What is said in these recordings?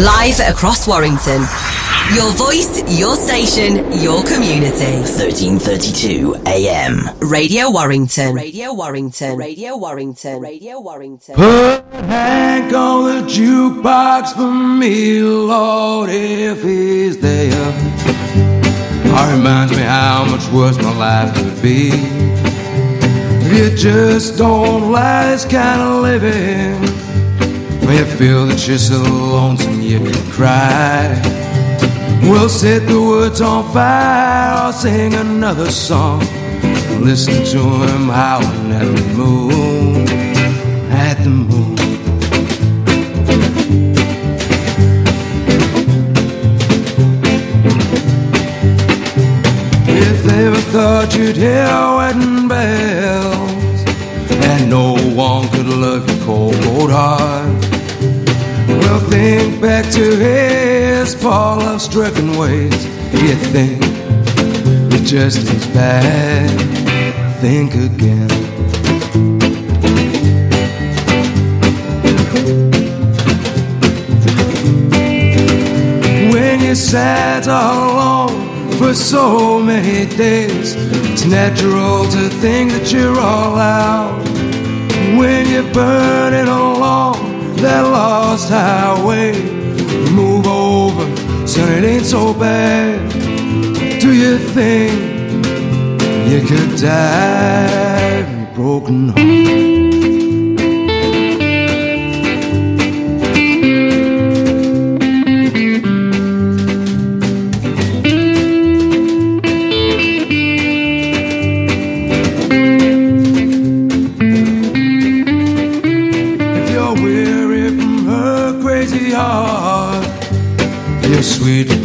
Live across Warrington. Your voice, your station, your community. 1332 AM. Radio Warrington. Radio Warrington. Radio Warrington. Radio Warrington. Put Hank on the jukebox for me, Lord, if he's there. It reminds me how much worse my life could be. If you just don't like this kind of living, when you feel that you're so lonesome you cry. We'll set the woods on fire, I'll sing another song. Listen to him howling at the moon, at the moon. If they ever thought you'd hear wedding bells And no one could love your cold, cold heart Think back to his Paul love stricken ways. You think it just as bad? Think again. When you're sad all alone for so many days, it's natural to think that you're all out. When you're burning along that lost highway, move over, son, it ain't so bad. Do you think you could die broken?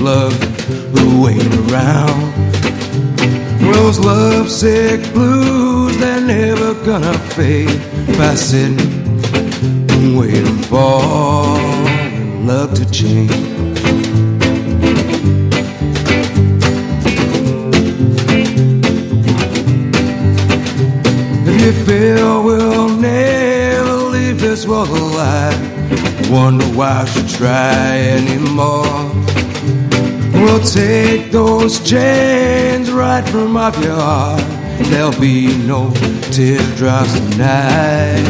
Love will wait around. Those lovesick blues, they're never gonna fade by sitting and waiting for love to change. If you feel we'll never leave this world alive, wonder why I should try anymore. We'll take those chains right from off your heart. There'll be no teardrops tonight,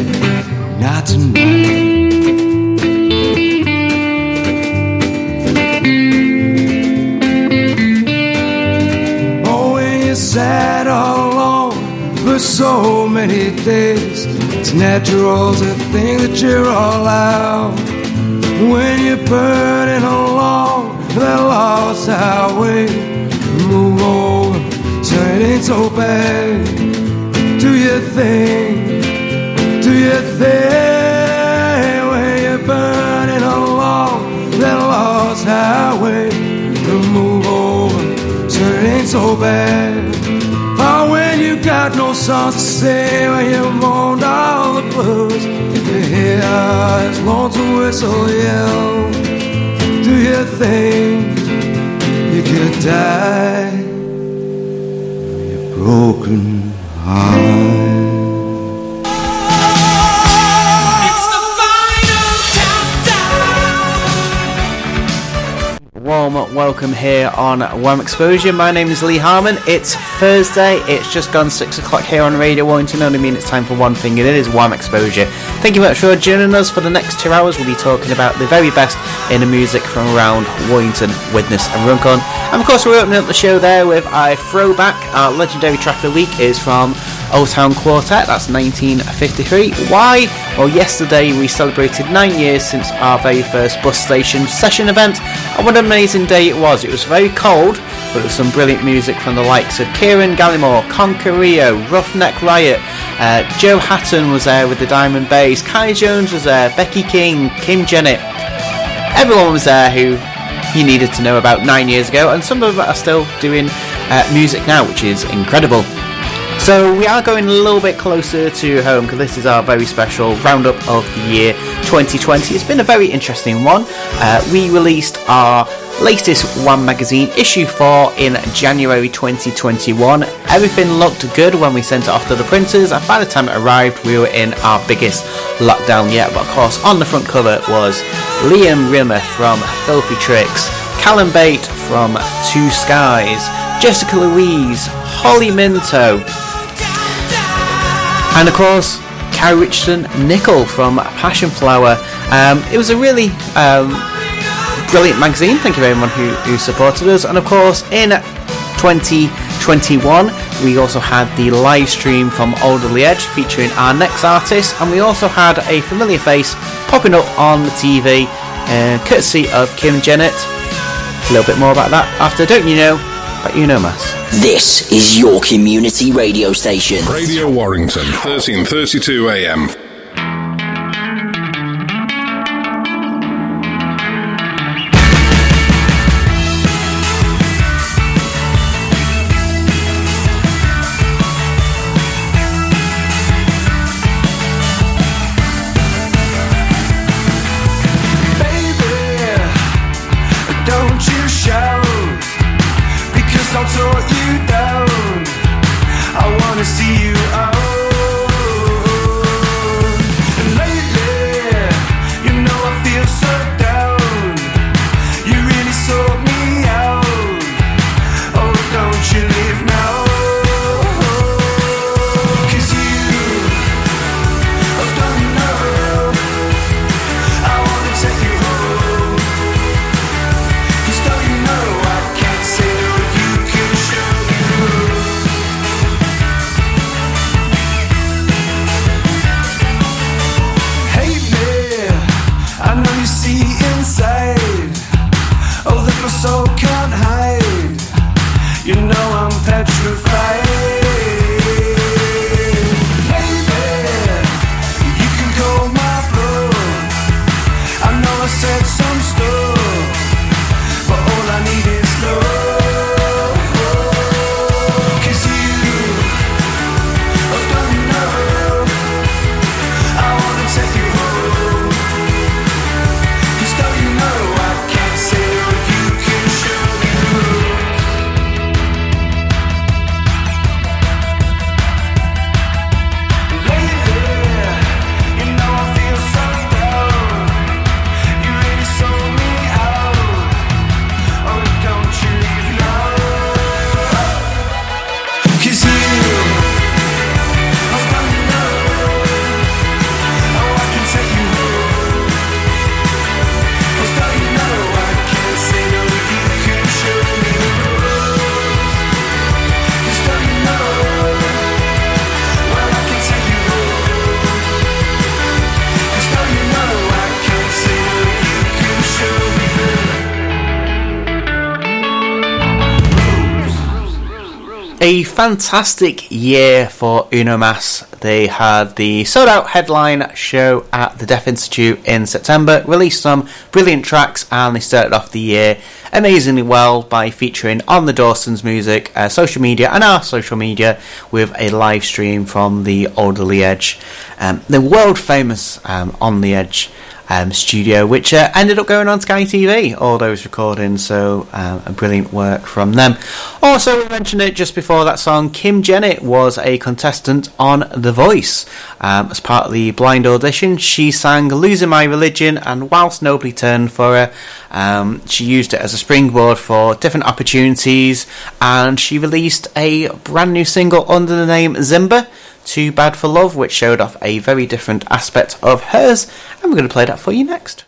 not tonight. Oh, sad all alone for so many days, it's natural to think that you're all out. When you're burning along that lost highway, move over, so it ain't so bad. Do you think? Do you think when you're burning along that lost highway, to move over, so it ain't so bad? Or when you got no songs to sing, when you moaned all the blues, you hear his lonesome whistle yell. Do you think you could die? Your broken heart. Warm welcome here on Wham Exposure. My name is Lee Harmon. It's Thursday. It's just gone six o'clock here on Radio Warrington. Only mean it's time for one thing, and it is Wham Exposure. Thank you very much for joining us for the next two hours. We'll be talking about the very best in the music from around Warrington, Widnes, and Runcorn. And of course, we're opening up the show there with a throwback. Our legendary track of the week is from Old Town Quartet. That's 1953. Why? Well, yesterday we celebrated nine years since our very first bus station session event, and what an amazing day it was. It was very cold, but was some brilliant music from the likes of Kieran Gallimore, Conquer Rio, Roughneck Riot, uh, Joe Hatton was there with the Diamond Bass, Kai Jones was there, Becky King, Kim Jennett. Everyone was there who you needed to know about nine years ago, and some of them are still doing uh, music now, which is incredible. So we are going a little bit closer to home because this is our very special roundup of the year 2020. It's been a very interesting one. Uh, we released our latest One magazine issue 4 in January 2021. Everything looked good when we sent it off to the printers, and by the time it arrived, we were in our biggest lockdown yet. But of course, on the front cover was Liam Rimmer from Filthy Tricks, Callum Bate from Two Skies, Jessica Louise, Holly Minto, and of course, Carrie Richardson Nickel from Passion Flower. Um, it was a really um, brilliant magazine. Thank you everyone who, who supported us. And of course, in 2021, we also had the live stream from Alderley Edge featuring our next artist, and we also had a familiar face popping up on the TV, uh, courtesy of Kim Jennett. A little bit more about that after Don't You Know by Uno Mas. This is your community radio station. Radio Warrington, 1332 AM. A fantastic year for Uno Mas. They had the sold out headline show at the Deaf Institute in September, released some brilliant tracks, and they started off the year amazingly well by featuring on the Dawson's music, uh, social media, and our social media with a live stream from the Alderley Edge. Um, the world famous um, On the Edge um, studio, which uh, ended up going on Sky TV, all those recordings, so uh, a brilliant work from them. Also, we mentioned it just before that song, Kim Jennett was a contestant on The Voice. Um, as part of the blind audition, she sang Losing My Religion, and whilst nobody turned for her, um, she used it as a springboard for different opportunities, and she released a brand new single under the name Zimba. Too Bad for Love, which showed off a very different aspect of hers, and we're going to play that for you next.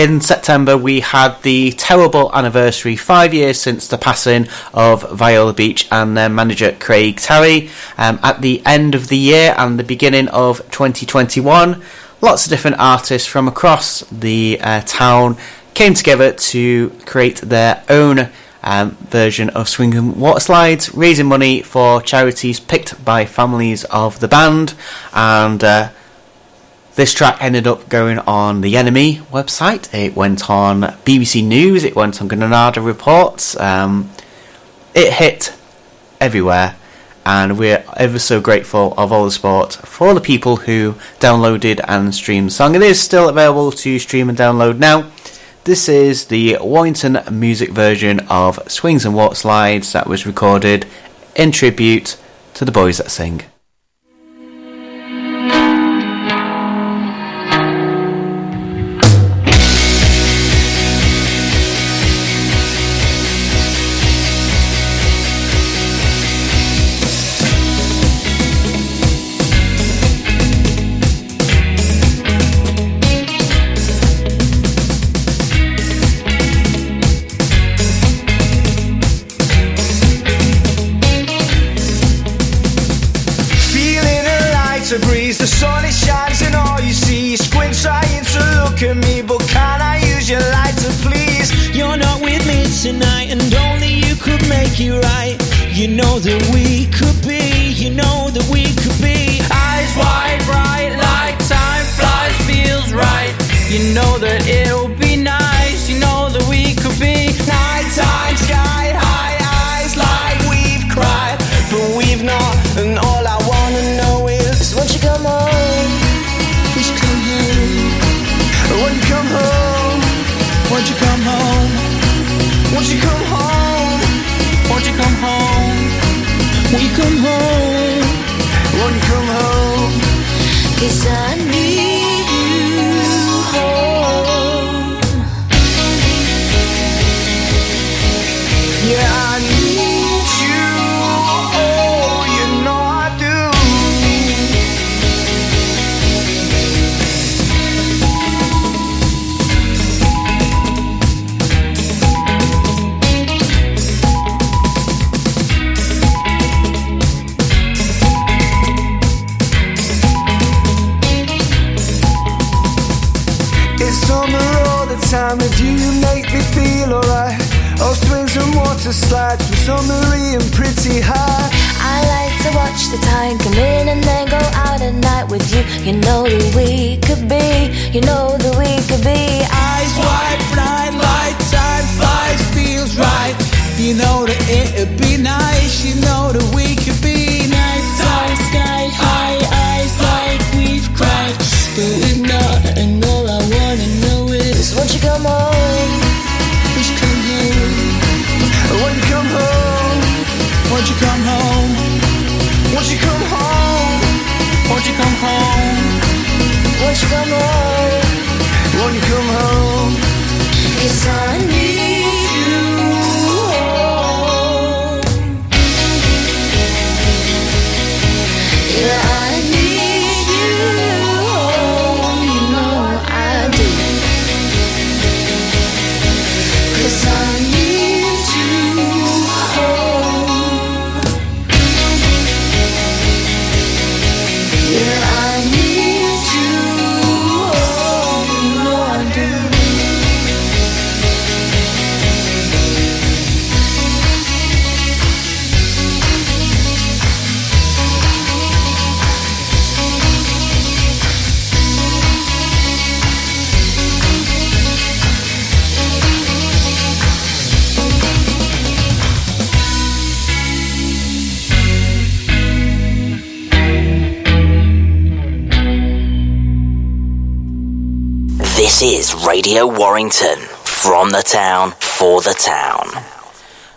In September, we had the terrible anniversary, five years since the passing of Viola Beach and their manager Craig Tarry. Um, at the end of the year and the beginning of 2021, lots of different artists from across the uh, town came together to create their own um, version of Swinging Water Slides, raising money for charities picked by families of the band. And uh, this track ended up going on the NME website. It went on BBC News. It went on Granada Reports. Um, it hit everywhere, and we're ever so grateful of all the support for all the people who downloaded and streamed the song. It is still available to stream and download now. This is the Warrington music version of Swings and Water Slides that was recorded in tribute to the boys that sing. Radio Warrington. From the town, for the town.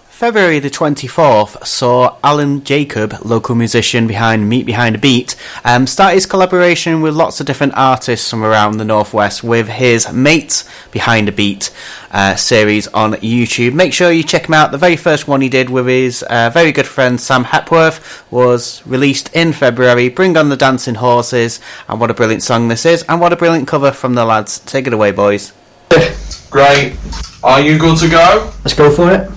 February the 24th saw Alan Jacob, local musician behind Meet Behind a Beat, um, start his collaboration with lots of different artists from around the Northwest with his Mates Behind a Beat uh, series on YouTube. Make sure you check him out. The very first one he did with his uh, very good friend Sam Hepworth was released in February. Bring on the Dancing Horses, and what a brilliant song this is, and what a brilliant cover from the lads. Take it away, boys. Great. Are you good to go? Let's go for it.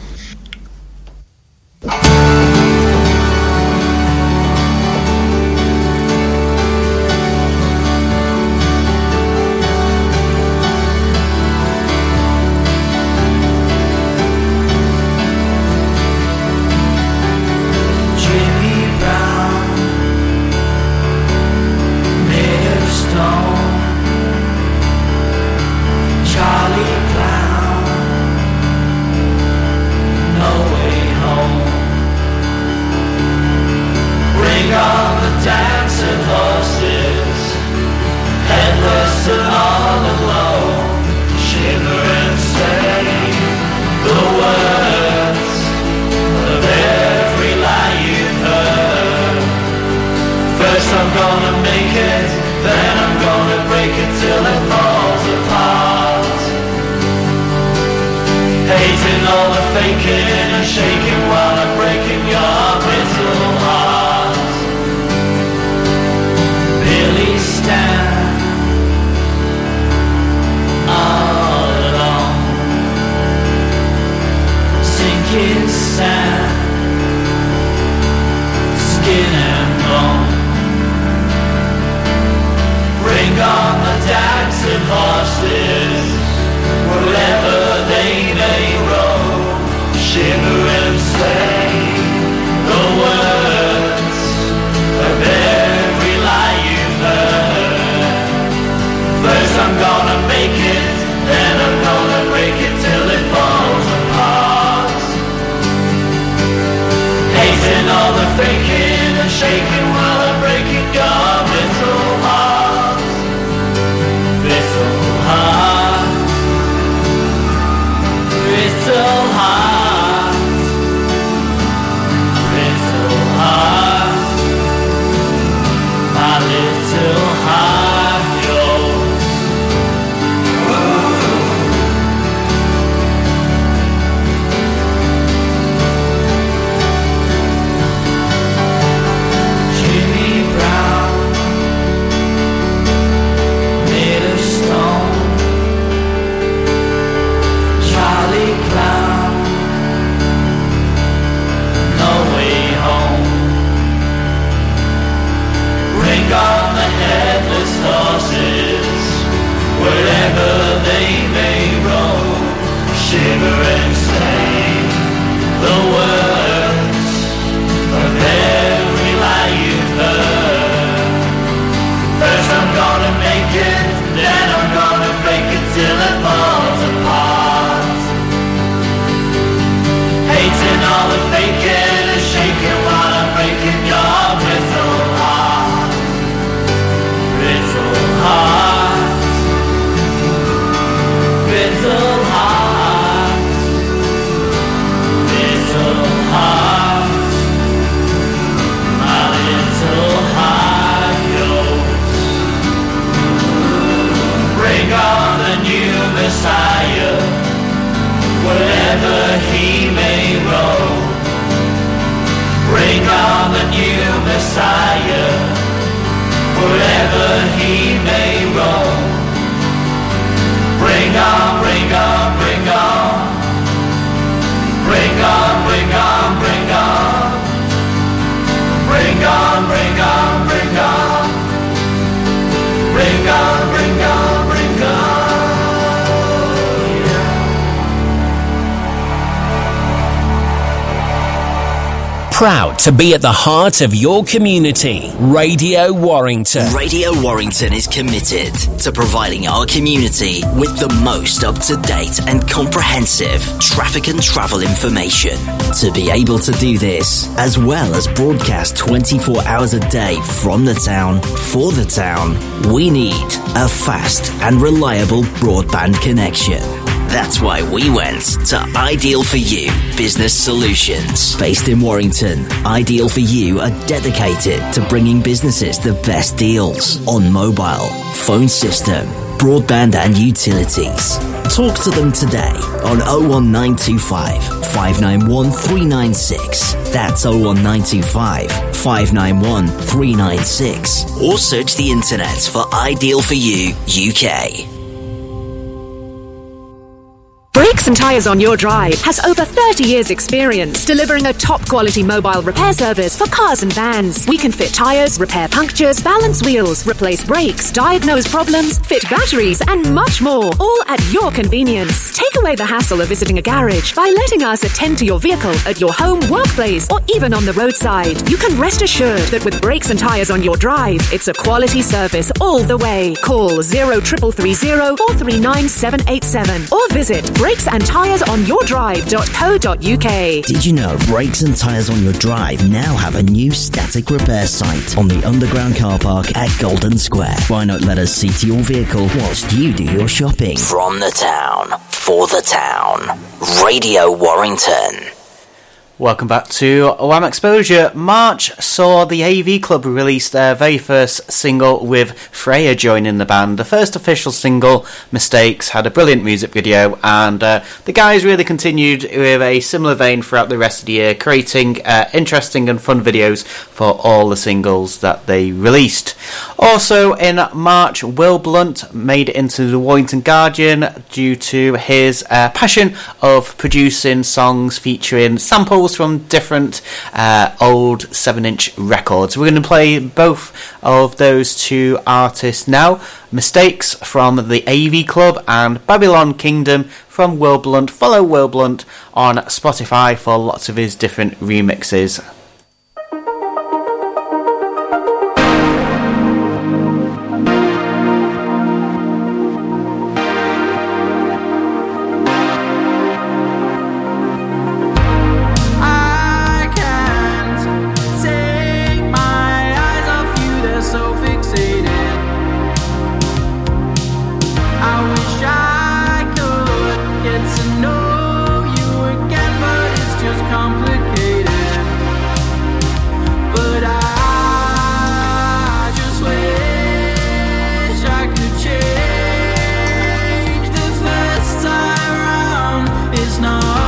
Proud to be at the heart of your community. Radio Warrington. Radio Warrington is committed to providing our community with the most up to date and comprehensive traffic and travel information. To be able to do this, as well as broadcast 24 hours a day from the town for the town, we need a fast and reliable broadband connection. That's why we went to Ideal for You Business Solutions. Based in Warrington, Ideal for You are dedicated to bringing businesses the best deals on mobile, phone system, broadband and utilities. Talk to them today on 01925 591 396. That's 01925 591 396. Or search the internet for Ideal for You UK. Brakes and Tyres on Your Drive has over 30 years' experience delivering a top quality mobile repair service for cars and vans. We can fit tyres, repair punctures, balance wheels, replace brakes, diagnose problems, fit batteries, and much more, all at your convenience. Take away the hassle of visiting a garage by letting us attend to your vehicle at your home, workplace, or even on the roadside. You can rest assured that with Brakes and Tyres on Your Drive, it's a quality service all the way. Call 0330 439 787 or visit brakesandtyresonyourdrive.co.uk. Did you know Brakes and Tyres on Your Drive now have a new static repair site on the underground car park at Golden Square? Why not let us see to your vehicle whilst you do your shopping? From the town, for the town. Radio Warrington. Welcome back to Wham Exposure. March saw the AV Club release their very first single with Freya joining the band. The first official single, Mistakes, had a brilliant music video, and uh, the guys really continued with a similar vein throughout the rest of the year, creating uh, interesting and fun videos for all the singles that they released. Also in March, Will Blunt made it into the Warrington Guardian due to his uh, passion of producing songs featuring samples from different uh, old 7 inch records. We're going to play both of those two artists now Mistakes from the AV Club and Babylon Kingdom from Will Blunt. Follow Will Blunt on Spotify for lots of his different remixes. Round.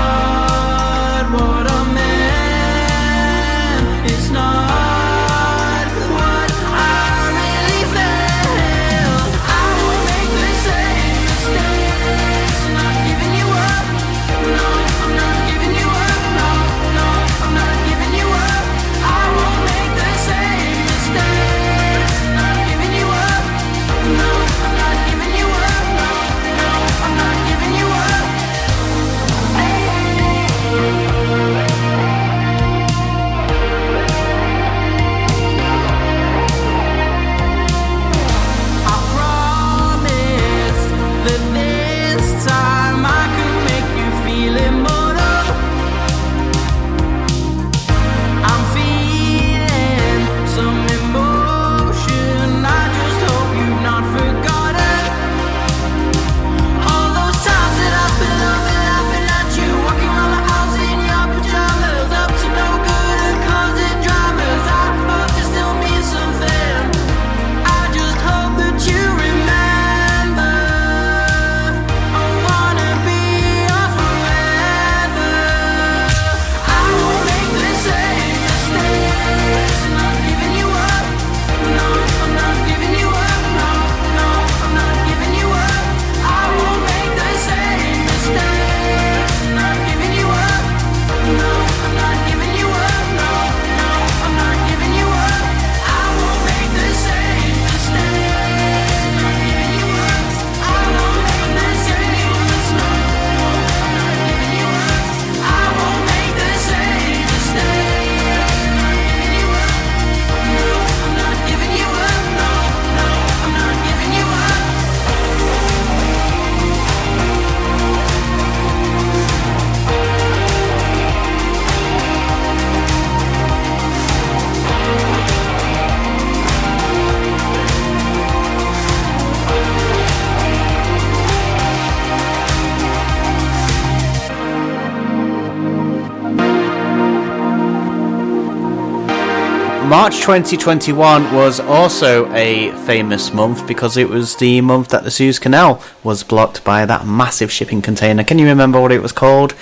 2021 was also a famous month because it was the month that the Suez Canal was blocked by that massive shipping container. Can you remember what it was called?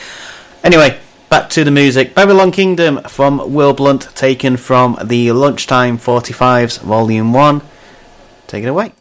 Anyway, back to the music. Babylon Kingdom from Will Blunt, taken from the Lunchtime 45s, Volume 1. Take it away.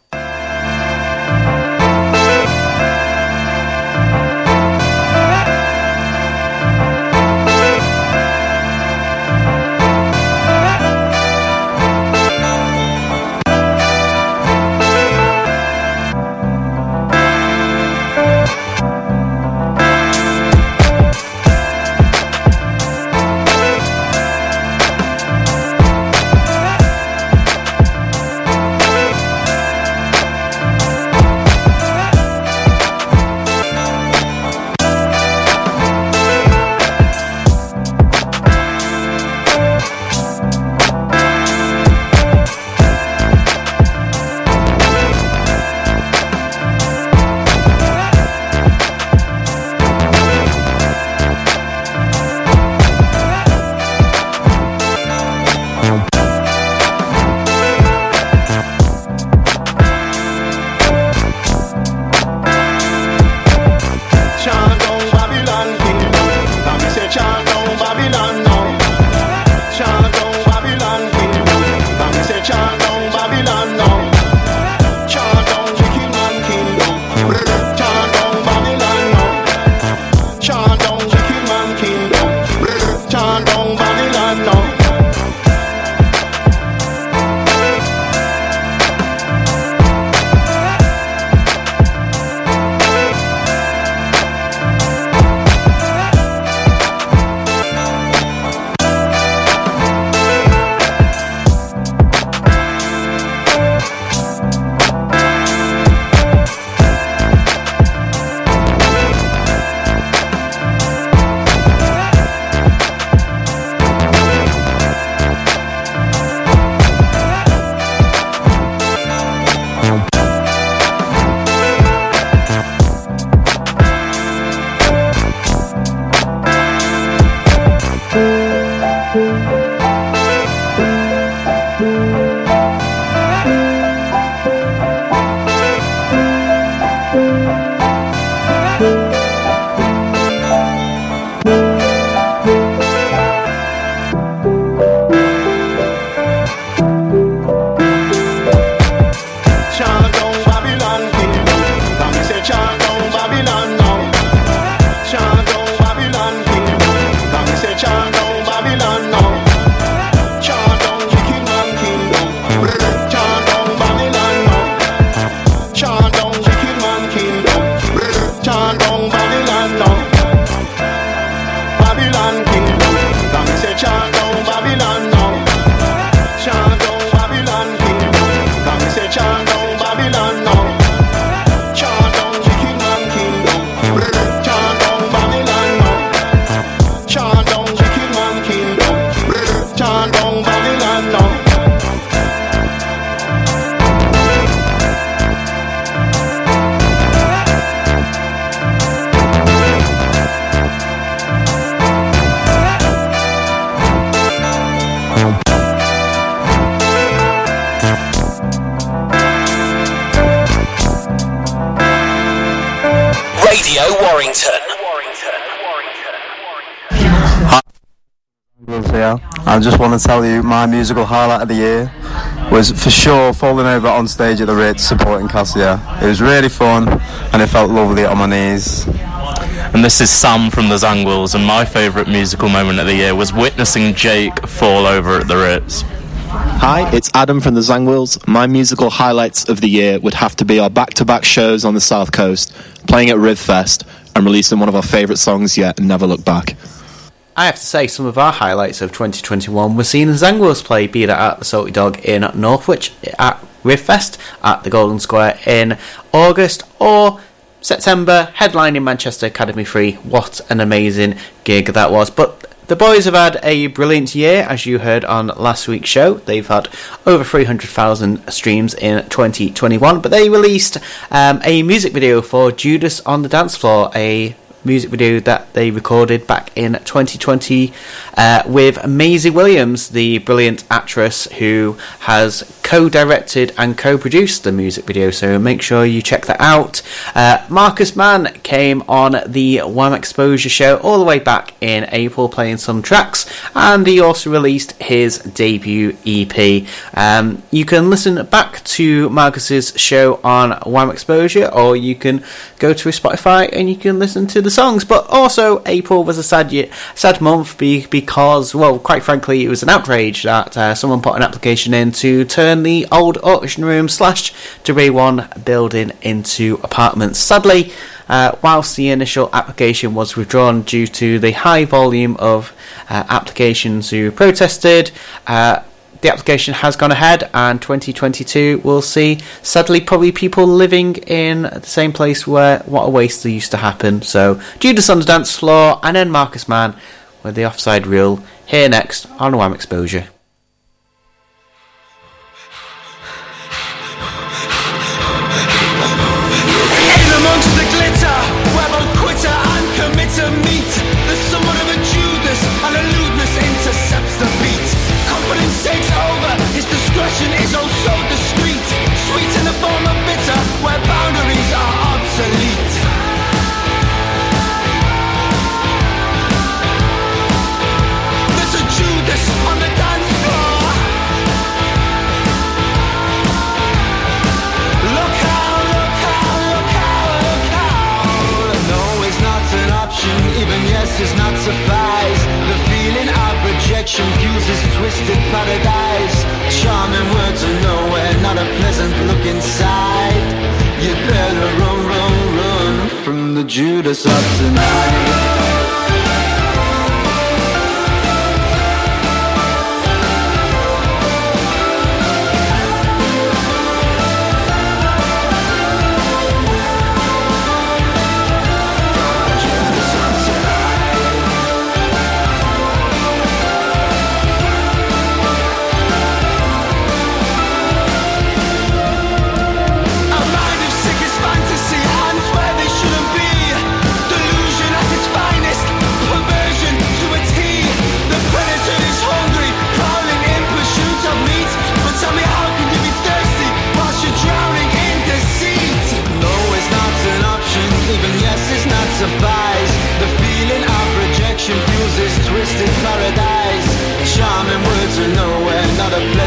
I to tell you my musical highlight of the year was for sure falling over on stage at the Ritz supporting Cassia. It was really fun and it felt lovely on my knees. And this is Sam from the Zangwills, and my favourite musical moment of the year was witnessing Jake fall over at the Ritz. Hi, it's Adam from the Zangwills. My musical highlights of the year would have to be our back to back shows on the South Coast, playing at Rivfest, and releasing one of our favourite songs yet, Never Look Back. I have to say, some of our highlights of 2021 were seeing Zangwills play, be that at the Salty Dog in Northwich, at Rivfest, at the Golden Square in August, or September, headline in Manchester Academy 3. What an amazing gig that was. But the boys have had a brilliant year, as you heard on last week's show. They've had over 300,000 streams in 2021, but they released um, a music video for Judas on the Dance Floor, a music video that they recorded back in 2020 uh, with Maisie Williams, the brilliant actress who has co directed and co produced the music video. So make sure you check that out. Uh, Marcus Mann came on the Wham Exposure show all the way back in April playing some tracks, and he also released his debut EP. Um, you can listen back to Marcus's show on Wham Exposure, or you can go to his Spotify and you can listen to the songs. But also, April was a sad year, sad month be, because, well, quite frankly, it was an outrage that uh, someone put an application in to turn the old auction room slash Degree One building into apartments. Sadly. Uh, whilst the initial application was withdrawn due to the high volume of uh, applications who protested, uh, the application has gone ahead, and 2022 will see sadly probably people living in the same place where what a waste there used to happen. So, Judas on the dance floor, and then Marcus Mann with the offside rule here next on Wham Exposure. Twisted paradise. Charming words are nowhere, not a pleasant look inside. You better run, run, run from the Judas of tonight.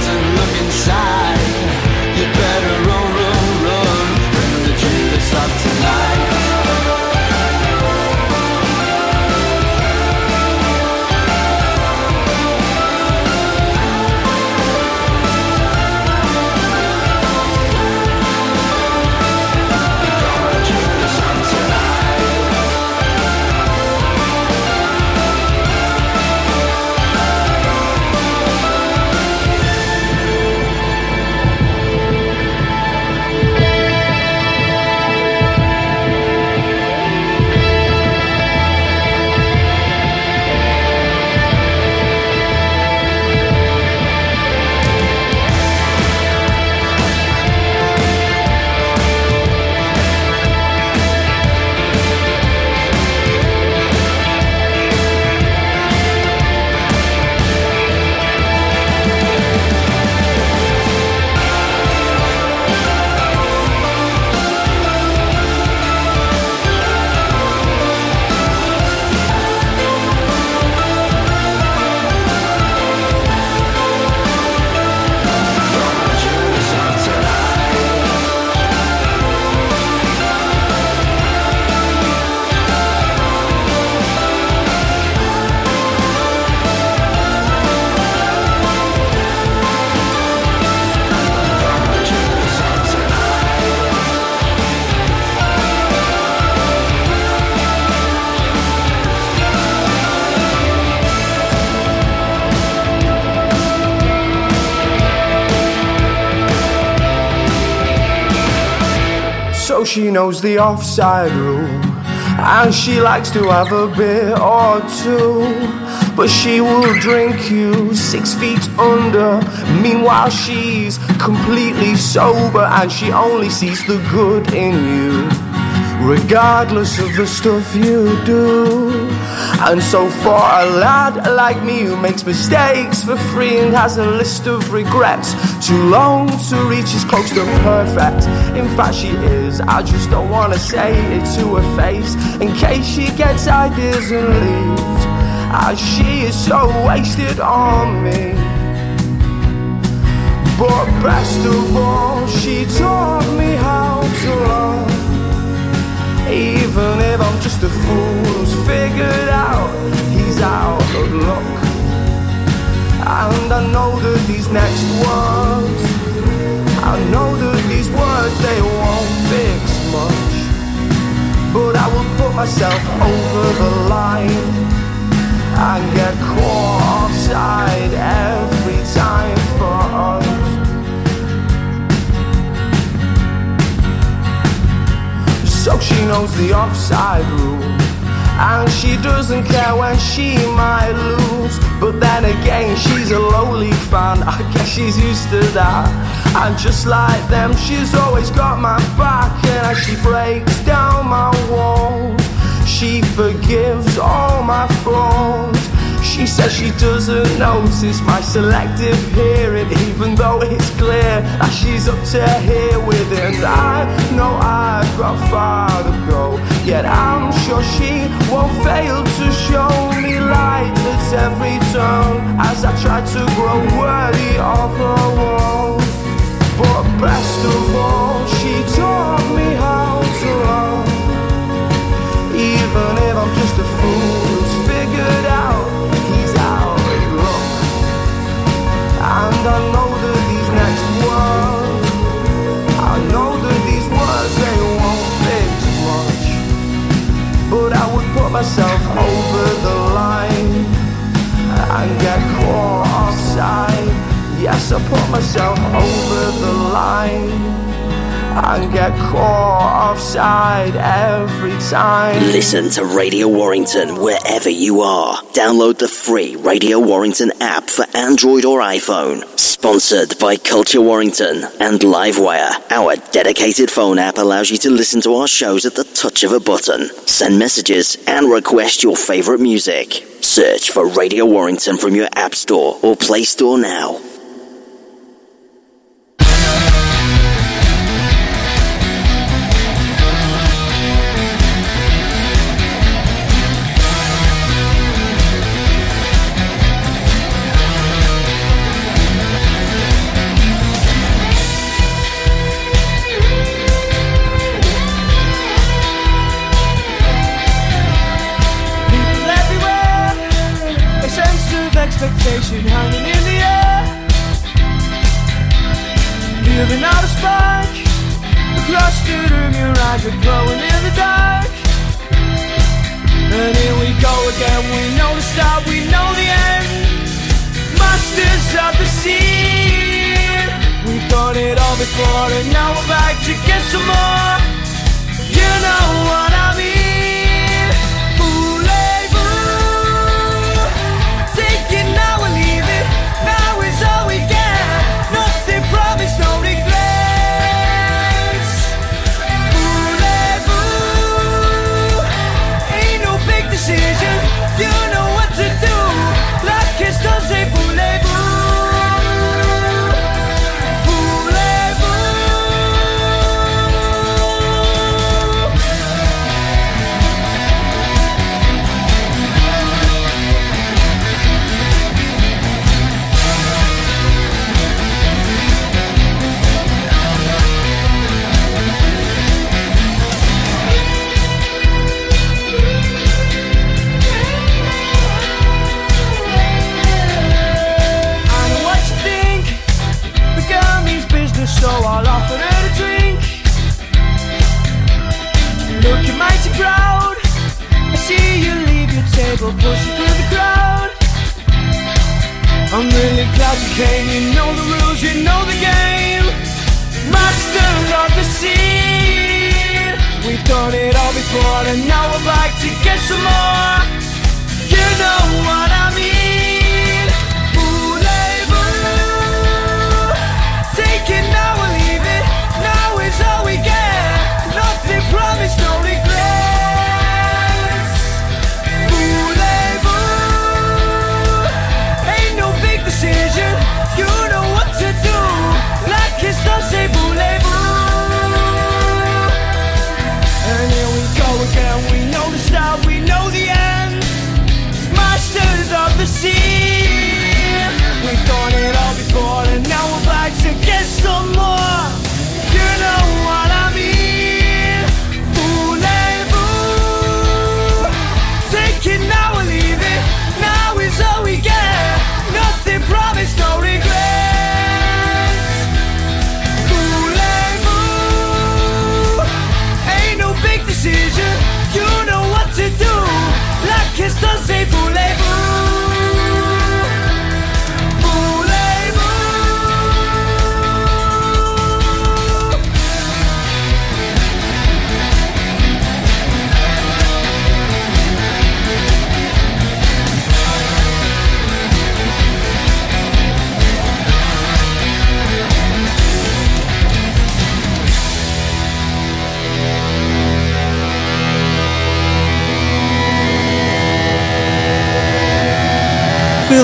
Not she knows the offside rule. And she likes to have a beer or two. But she will drink you six feet under. Meanwhile, she's completely sober and she only sees the good in you. Regardless of the stuff you do. And so, for a lad like me who makes mistakes for free and has a list of regrets, too long to reach is close to perfect. In fact, she is. I just don't wanna say it to her face in case she gets ideas and leaves. As she is so wasted on me. But best of all, she taught me how to love. Even if I'm just a fool who's figured out he's out of luck. And I know that these next words, I know that these words they won't fix much. But I will put myself over the line and get caught offside every time for us. So she knows the offside rule. And she doesn't care when she might lose. But then again, she's a lowly fan. I guess she's used to that. And just like them, she's always got my back. And as she breaks down my walls, she forgives all my flaws. She says she doesn't notice my selective hearing, even though it's clear that she's up to here with it. And I know I've got far to go, yet I'm sure she won't fail to show me light at every turn as I try to grow worthy of her. Best of all, she taught me how to love. Even if I'm just a fool who's figured out he's already wrong. And I know that these next words, I know that these words, they won't fix much. But I would put myself. I put myself over the line and get caught offside every time. Listen to Radio Warrington wherever you are. Download the free Radio Warrington app for Android or iPhone. Sponsored by Culture Warrington and Livewire. Our dedicated phone app allows you to listen to our shows at the touch of a button. Send messages and request your favorite music. Search for Radio Warrington from your App Store or Play Store now. Expectation hanging in the air. Giving out a spark your eyes are glowing in the dark. And here we go again, we know the start, we know the end. Masters of the scene, we've done it all before, and now we're back to get some more. You know what I mean? I'm really glad you came. You know the rules, you know the game. Master of the scene. We've done it all before, and now we're back to get some more. You know what I mean.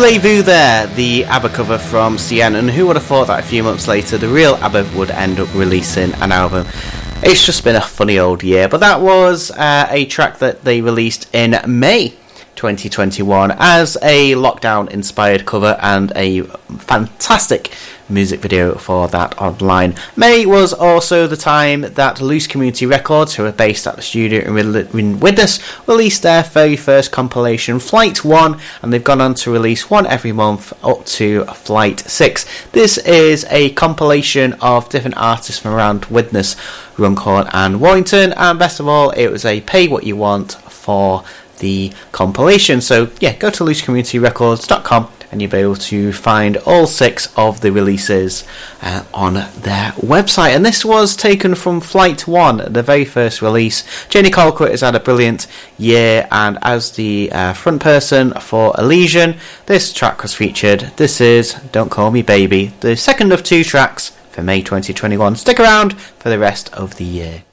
Voulez-vous there, the ABBA cover from Sienna, and who would have thought that a few months later the real ABBA would end up releasing an album? It's just been a funny old year, but that was uh, a track that they released in May 2021 as a lockdown inspired cover and a fantastic music video for that online. May was also the time that Loose Community Records, who are based at the studio in Widnes, released their very first compilation, Flight 1, and they've gone on to release one every month up to Flight 6. This is a compilation of different artists from around Widnes, Runcorn, and Warrington, and best of all, it was a pay what you want for the compilation. So yeah, go to loosecommunityrecords.com and you'll be able to find all six of the releases uh, on their website. And this was taken from Flight One, the very first release. Jenny Colquitt has had a brilliant year, and as the uh, front person for Elysian, this track was featured. This is Don't Call Me Baby, the second of two tracks for May 2021. Stick around for the rest of the year.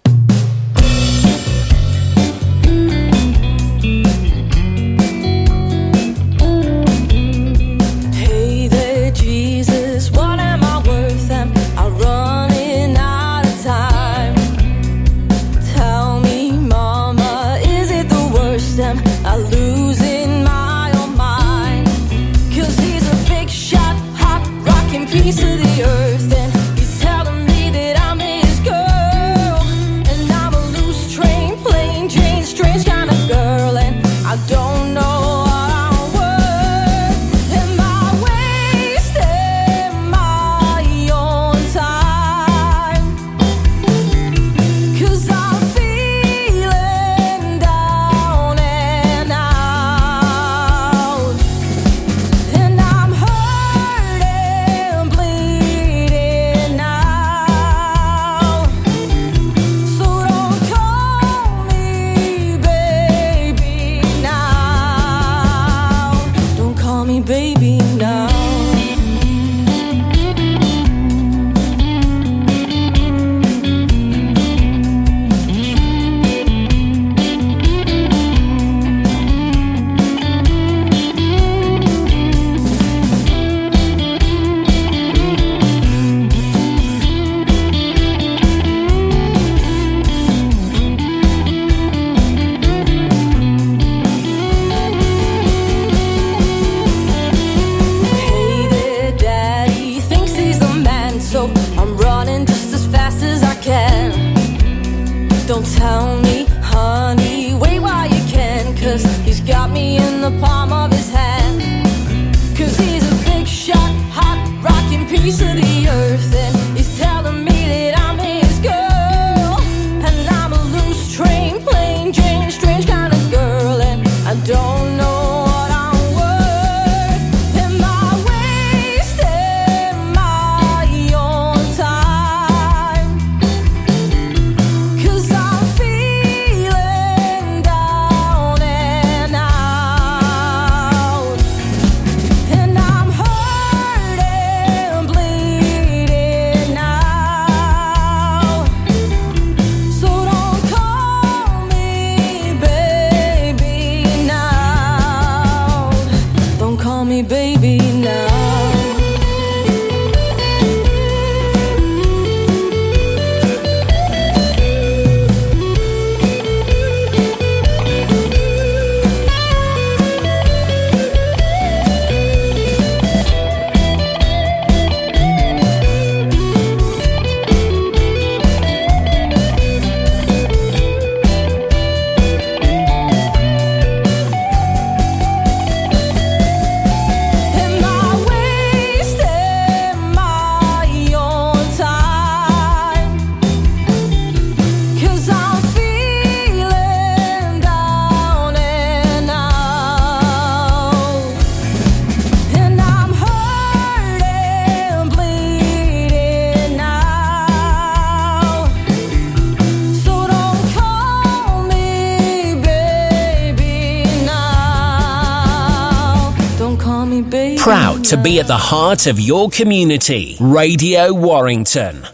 To be at the heart of your community. Radio Warrington.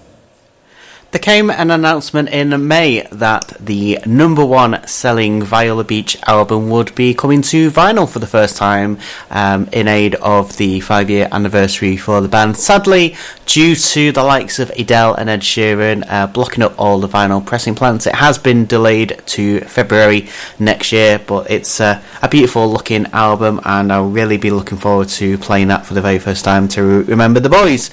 There came an announcement in May that the number one selling Viola Beach album would be coming to vinyl for the first time um, in aid of the five year anniversary for the band. Sadly, due to the likes of Adele and Ed Sheeran uh, blocking up all the vinyl pressing plants, it has been delayed to February next year. But it's uh, a beautiful looking album, and I'll really be looking forward to playing that for the very first time to re- remember the boys.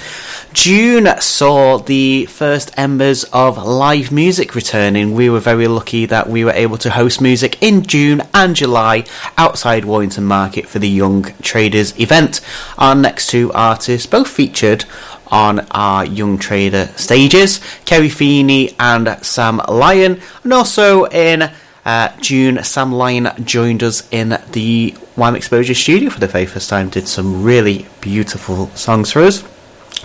June saw the first embers of live music returning. We were very we're lucky that we were able to host music in June and July outside Warrington Market for the Young Traders event. Our next two artists both featured on our Young Trader stages Kerry Feeney and Sam Lyon, and also in uh, June, Sam Lyon joined us in the Wham Exposure studio for the very first time, did some really beautiful songs for us.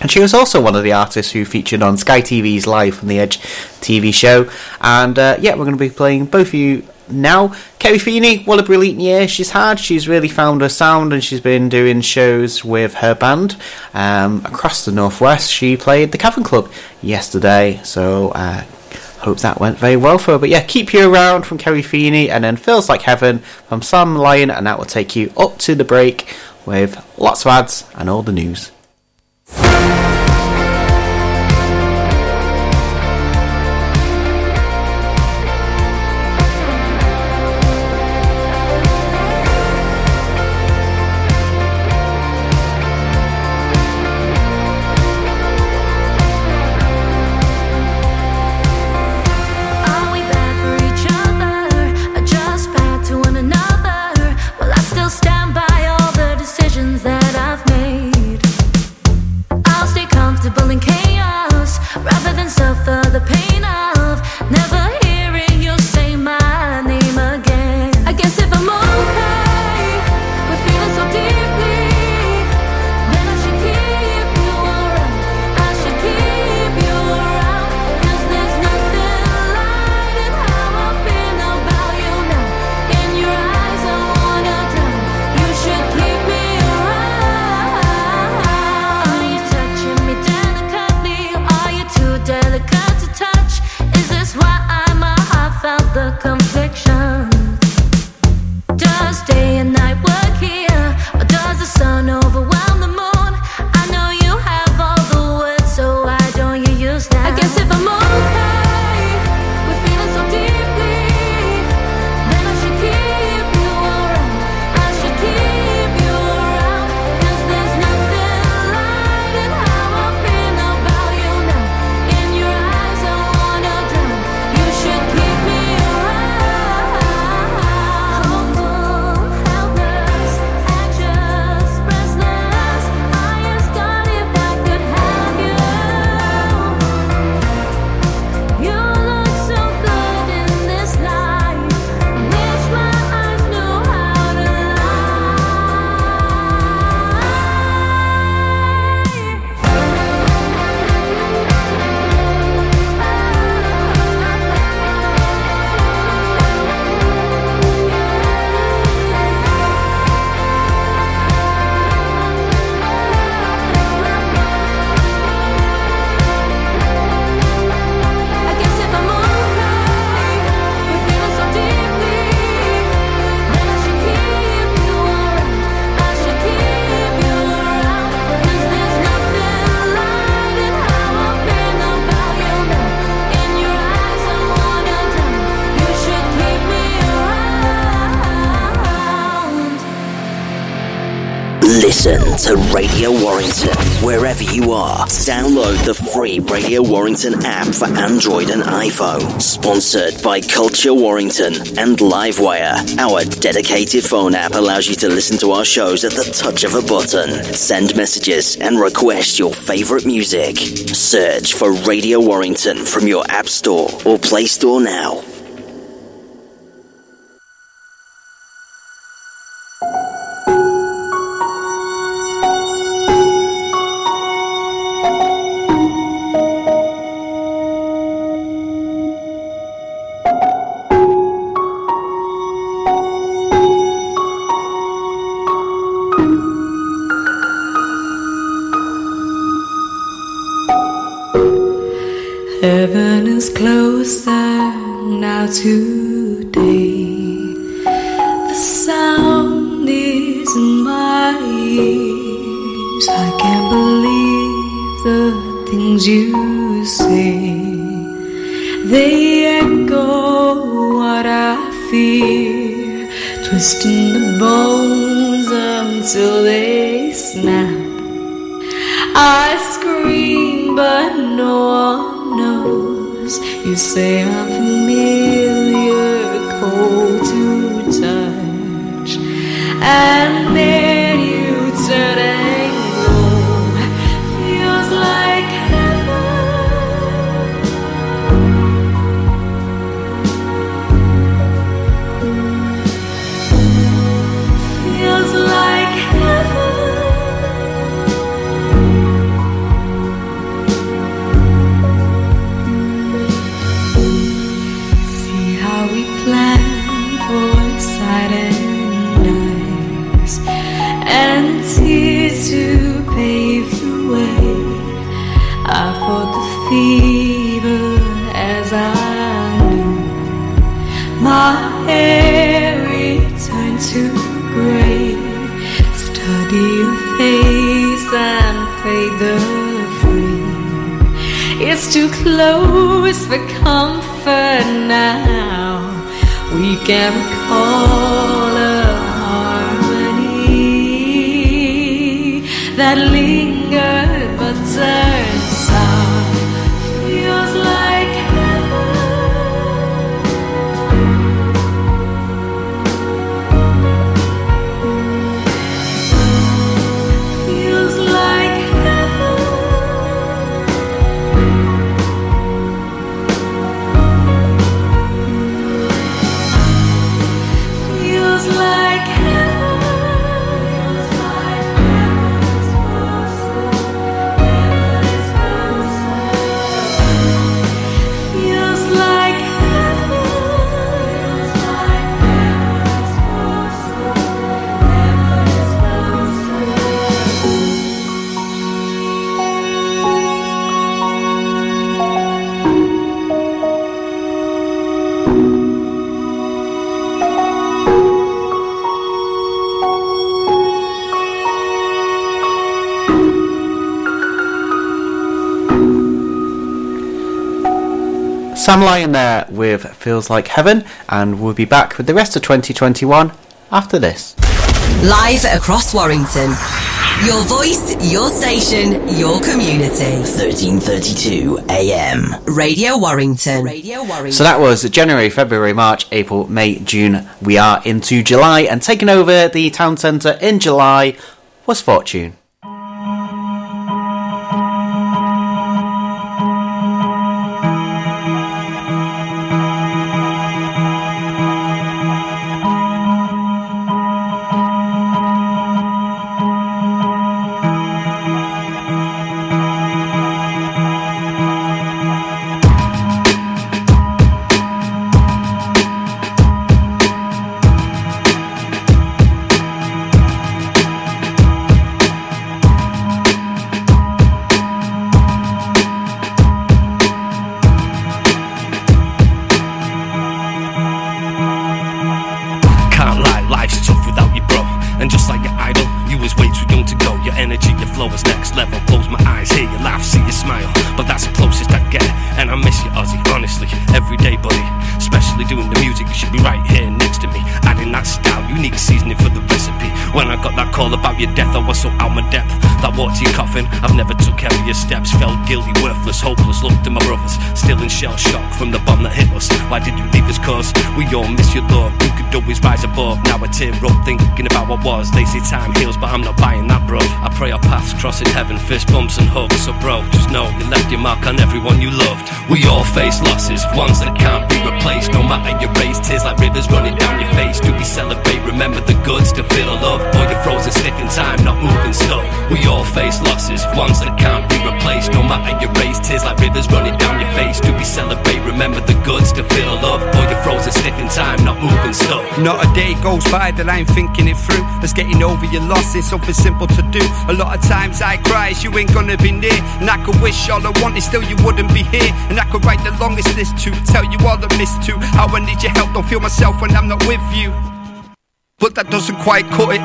And she was also one of the artists who featured on Sky TV's Live from the Edge TV show. And uh, yeah, we're going to be playing both of you now. Kerry Feeney, what a brilliant year she's had. She's really found her sound and she's been doing shows with her band um, across the Northwest. She played the Cavern Club yesterday, so uh, hope that went very well for her. But yeah, Keep You Around from Kerry Feeney and then Feels Like Heaven from Sam Lyon, and that will take you up to the break with lots of ads and all the news. Thank you. Warrington app for Android and iPhone. Sponsored by Culture Warrington and Livewire. Our dedicated phone app allows you to listen to our shows at the touch of a button. Send messages and request your favorite music. Search for Radio Warrington from your App Store or Play Store now. Sam Lyon there with Feels Like Heaven, and we'll be back with the rest of 2021 after this. Live across Warrington. Your voice, your station, your community. 1332 AM. Radio Warrington. Radio Warrington. So that was January, February, March, April, May, June. We are into July, and taking over the town centre in July was Fortune. Was. They say time heals, but I'm not buying that, bro. I pray our paths cross in heaven, fist bumps and hugs. So, bro, just know you left your mark on everyone you loved. We all face losses, ones that can't be replaced. No matter your race, tears like rivers running down your face. Do we celebrate? Remember the good, still feel the love. Or you're frozen stiff in time, not moving slow. We all face losses, ones that can't be replaced. No matter your race, tears like rivers running down your face. Do we celebrate? Remember the good, still feel the love. Or you're frozen stiff in time, not moving slow. Not a day goes by that I'm thinking it through. As getting over your loss is something simple to do. A lot of times I cry, you ain't gonna be near. And I could wish all I wanted, still you wouldn't be here. And I could write the longest list to tell you all I miss to. How I need your help, don't feel myself when I'm not with you. But that doesn't quite cut it.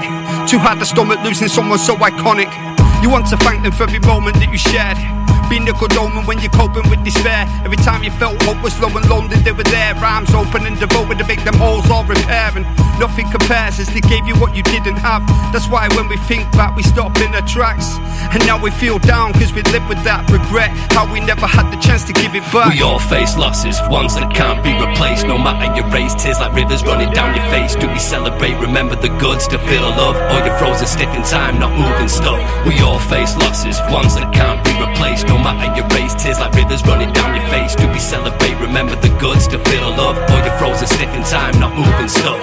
Too hard to stomach losing someone so iconic. You want to thank them for every moment that you shared. A good omen when you're coping with despair. Every time you felt hope was low and lonely, they were there. Rhymes open and devoted to make them holes all repairing. Nothing compares as they gave you what you didn't have. That's why when we think back, we stop in our tracks. And now we feel down because we live with that regret. How we never had the chance to give it back. We all face losses, ones that can't be replaced. No matter your race, tears like rivers running down your face. Do we celebrate? Remember the good, still feel the love. Or you're frozen stiff in time, not moving stuck. We all face losses, ones that can't be replaced. No matter your race, tears like rivers running down your face. Do we celebrate? Remember the good, still feel the love. Or you're frozen time, not moving stuck.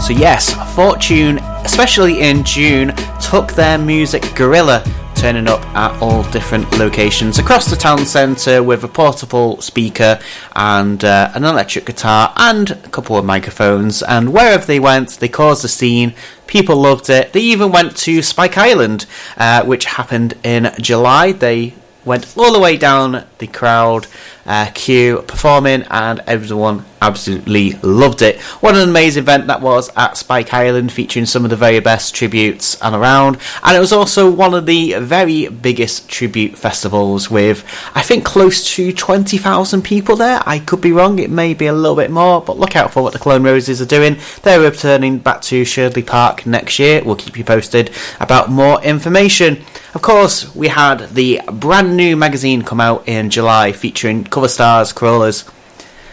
So, yes, Fortune, especially in June, took their music guerrilla turning up at all different locations across the town centre with a portable speaker and uh, an electric guitar and a couple of microphones. And wherever they went, they caused a scene. People loved it. They even went to Spike Island, uh, which happened in July. They went all the way down the crowd uh, queue performing and everyone absolutely loved it. What an amazing event that was at spike island featuring some of the very best tributes and around. And it was also one of the very biggest tribute festivals with i think close to 20000 people there. I could be wrong it may be a little bit more but look out for what the clone roses are doing. They're returning back to Shirley park next year. We'll keep you posted about more information. Of course, we had the brand new magazine come out in July featuring cover stars, crawlers.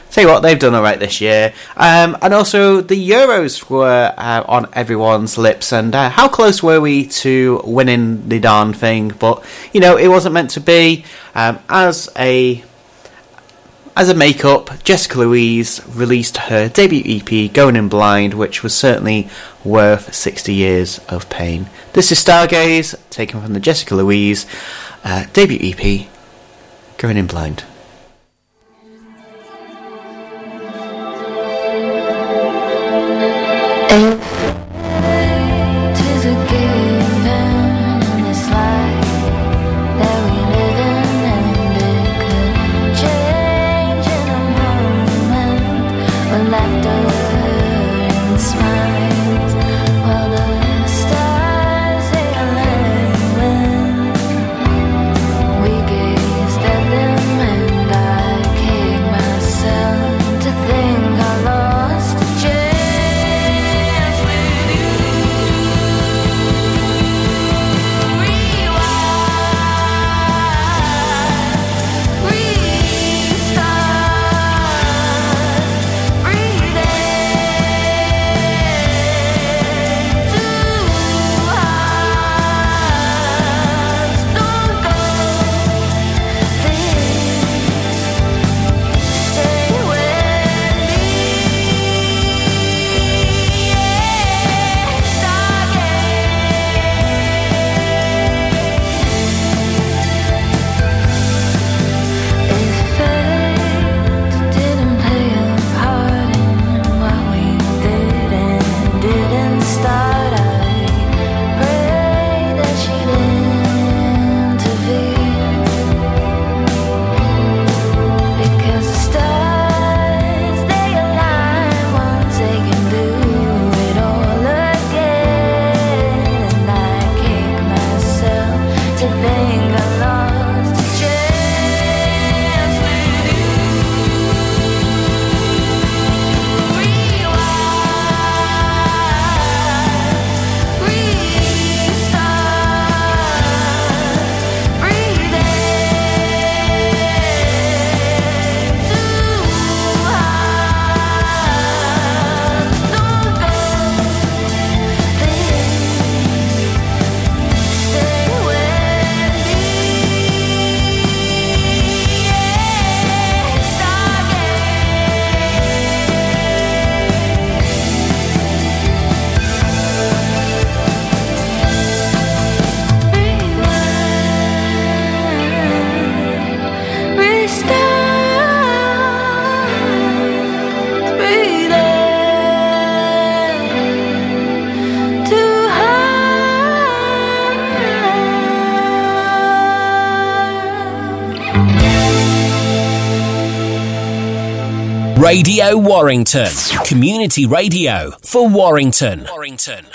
Tell you what, they've done alright this year. Um, and also, the Euros were uh, on everyone's lips. And uh, how close were we to winning the darn thing? But, you know, it wasn't meant to be. Um, as a as a makeup, Jessica Louise released her debut EP, Going In Blind, which was certainly worth 60 years of pain. This is Stargaze, taken from the Jessica Louise uh, debut EP, Going In Blind. Radio Warrington. Community radio for Warrington. Warrington.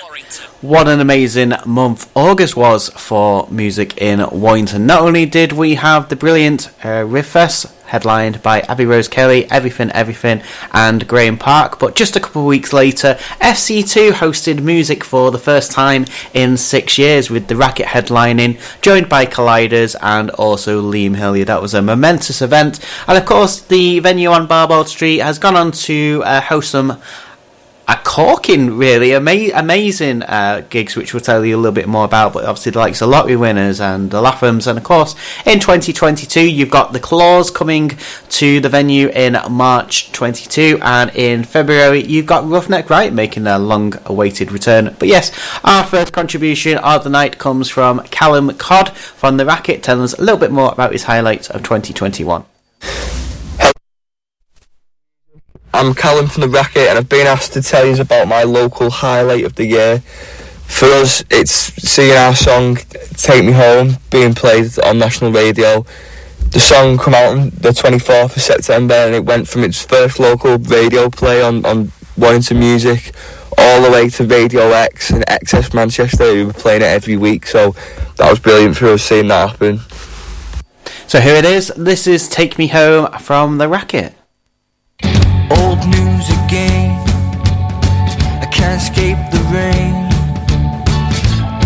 What an amazing month August was for music in Warrington. Not only did we have the brilliant uh, Riff Fest headlined by Abby Rose Kelly, Everything Everything, and Graham Park, but just a couple of weeks later, FC2 hosted music for the first time in six years with the Racket headlining, joined by Colliders and also Liam Hilliard. That was a momentous event, and of course, the venue on Barbauld Street has gone on to uh, host some a corking, really ama- amazing uh, gigs, which we'll tell you a little bit more about. But obviously, the likes of Lottery Winners and the Lathums, and of course, in 2022, you've got the Clause coming to the venue in March 22, and in February, you've got Roughneck Riot making their long-awaited return. But yes, our first contribution of the night comes from Callum Codd from the Racket, telling us a little bit more about his highlights of 2021. I'm Callum from the Racket, and I've been asked to tell you about my local highlight of the year. For us, it's seeing our song "Take Me Home" being played on national radio. The song came out on the 24th of September, and it went from its first local radio play on on Warrington Music all the way to Radio X and XS Manchester, who were playing it every week. So that was brilliant for us seeing that happen. So here it is. This is "Take Me Home" from the Racket. Old news again. I can't escape the rain.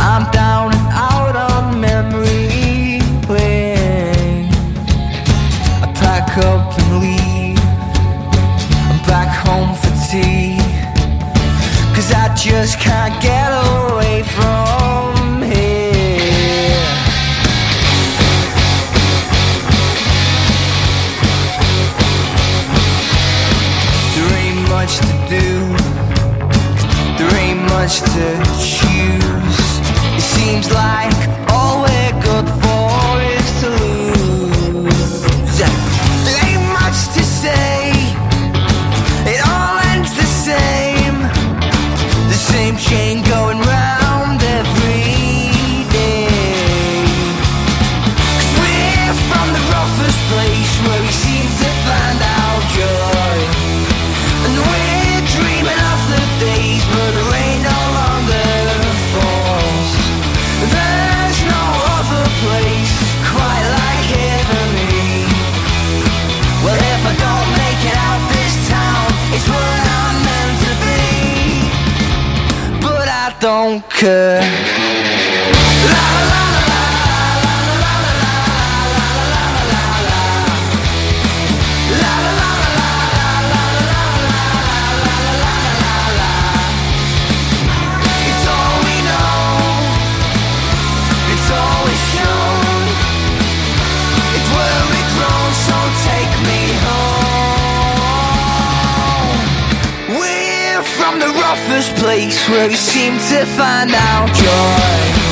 I'm down and out on memory lane. I pack up and leave. I'm back home for tea. Cause I just can't much to choose. It seems like don't care. Roughest place where we seem to find our joy.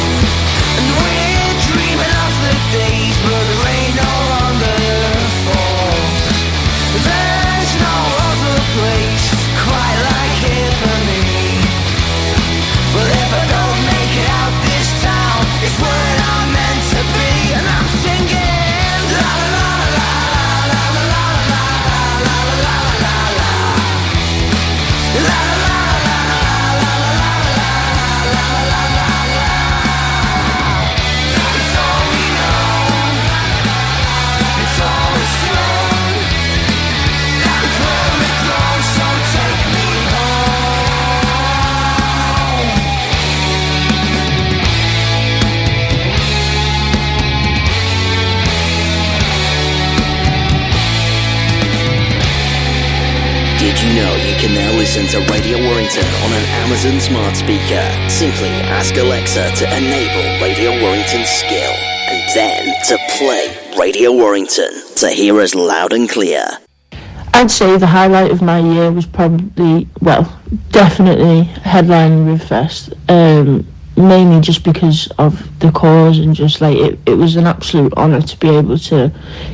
Can now listen to Radio Warrington on an Amazon smart speaker? Simply ask Alexa to enable Radio Warrington skill and then to play Radio Warrington to hear us loud and clear. I'd say the highlight of my year was probably, well, definitely headlining Rivfest. Um, mainly just because of the cause and just like it, it was an absolute honour to be able to,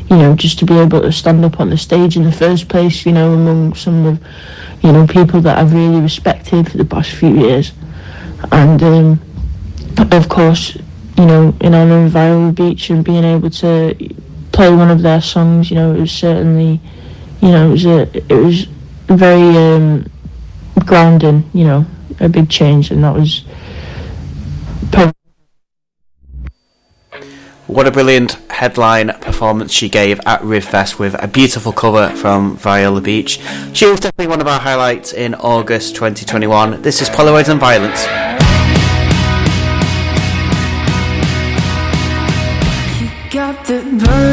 you know, just to be able to stand up on the stage in the first place, you know, among some of, you know, people that I've really respected for the past few years. And um, of course, you know, in honour of Viola Beach and being able to play one of their songs, you know, it was certainly, you know, it was a, it was very um, grounding, you know, a big change, and that was. Probably What a brilliant headline performance she gave at Rivfest with a beautiful cover from Viola Beach. She was definitely one of our highlights in August 2021. This is Polaroids and Violence. Got the burn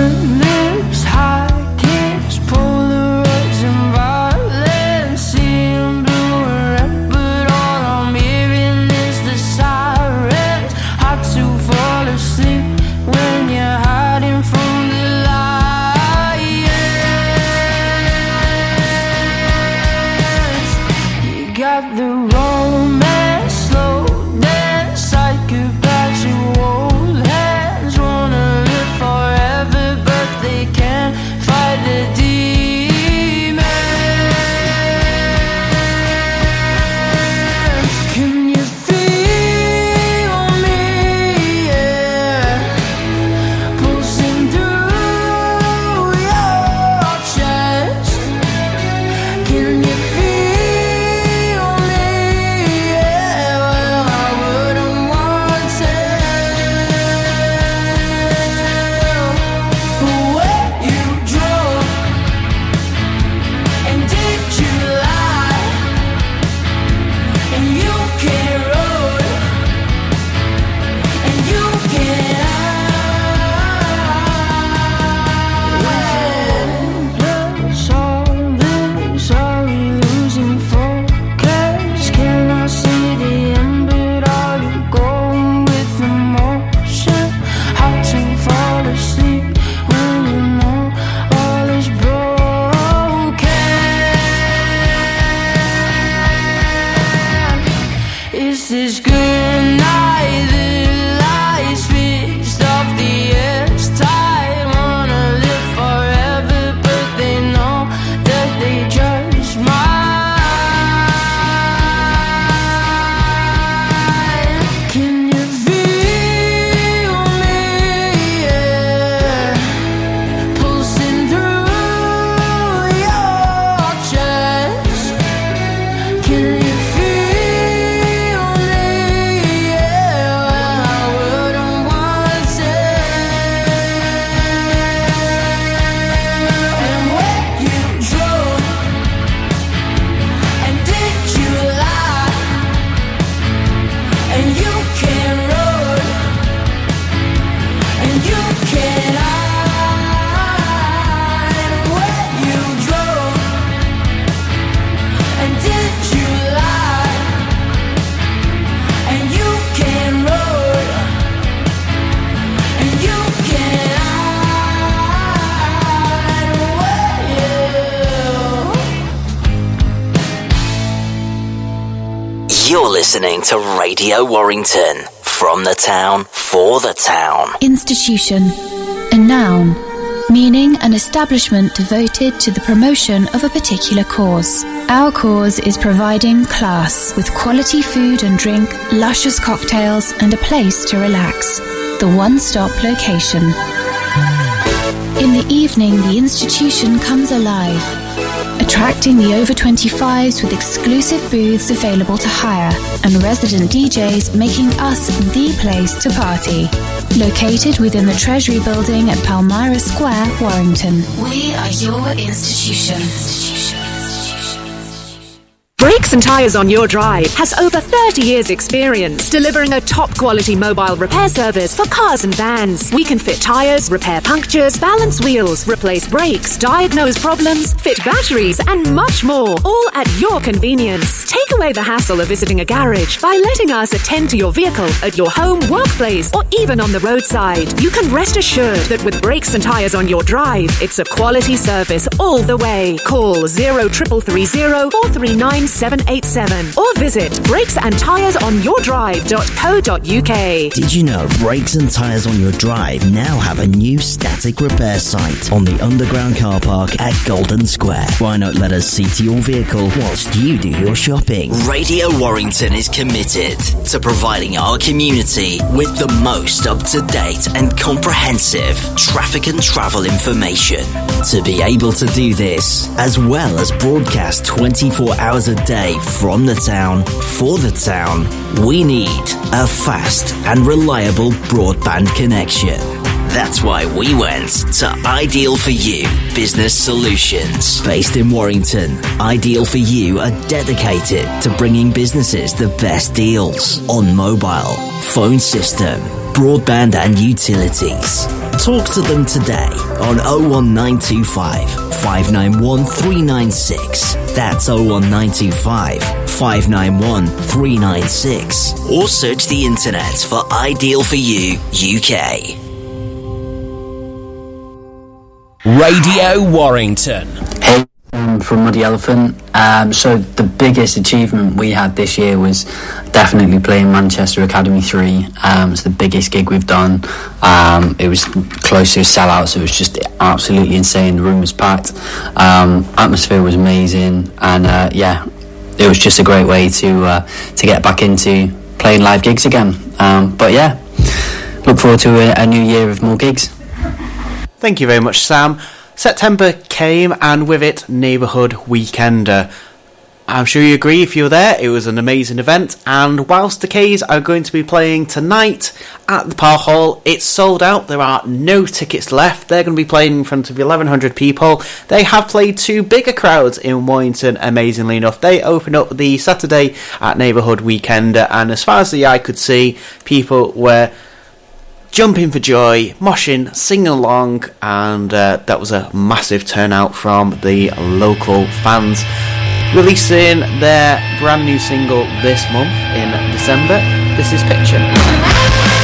to Radio Warrington. From the town, for the town. Institution. A noun. Meaning an establishment devoted to the promotion of a particular cause. Our cause is providing class with quality food and drink, luscious cocktails, and a place to relax. The one stop location. In the evening, the institution comes alive, attracting the over 25s with exclusive booths available to hire and resident DJs making us the place to party. Located within the Treasury Building at Palmyra Square, Warrington. We are your institution. Brakes and Tyres on Your Drive has over 30 years' experience delivering a top quality mobile repair service for cars and vans. We can fit tyres, repair punctures, balance wheels, replace brakes, diagnose problems, fit batteries, and much more, all at your convenience. Take away the hassle of visiting a garage by letting us attend to your vehicle at your home, workplace, or even on the roadside. You can rest assured that with Brakes and Tyres on Your Drive, it's a quality service all the way. Call 0330 439 787 or visit brakesandtyresonyourdrive.co.uk. Did you know Brakes and Tyres on Your Drive now have a new static repair site on the underground car park at Golden Square? Why not let us see to your vehicle whilst you do your shopping? Radio Warrington is committed to providing our community with the most up to date and comprehensive traffic and travel information. To be able to do this, as well as broadcast 24 hours a day from the town for the town, we need a fast and reliable broadband connection. That's why we went to Ideal for You Business Solutions. Based in Warrington, Ideal for You are dedicated to bringing businesses the best deals on mobile, phone system, broadband, and utilities. Talk to them today on 01925 591 396. That's 01925 591 396. Or search the internet for Ideal for You UK. Radio Warrington. From Muddy Elephant. Um, so the biggest achievement we had this year was definitely playing Manchester Academy 3. Um, it's the biggest gig we've done. Um, it was close to a sellout, so it was just absolutely insane. The room was packed. Um, atmosphere was amazing, and uh, yeah, it was just a great way to uh, to get back into playing live gigs again. Um, but yeah, look forward to a, a new year of more gigs. Thank you very much, Sam. September came, and with it, Neighbourhood Weekender. I'm sure you agree if you were there, it was an amazing event. And whilst the K's are going to be playing tonight at the Parr Hall, it's sold out. There are no tickets left. They're going to be playing in front of 1,100 people. They have played two bigger crowds in Warrington, amazingly enough. They opened up the Saturday at Neighbourhood Weekender, and as far as the eye could see, people were jumping for joy, moshing, singing along, and uh, that was a massive turnout from the local fans. Releasing their brand new single this month in December. This is Picture.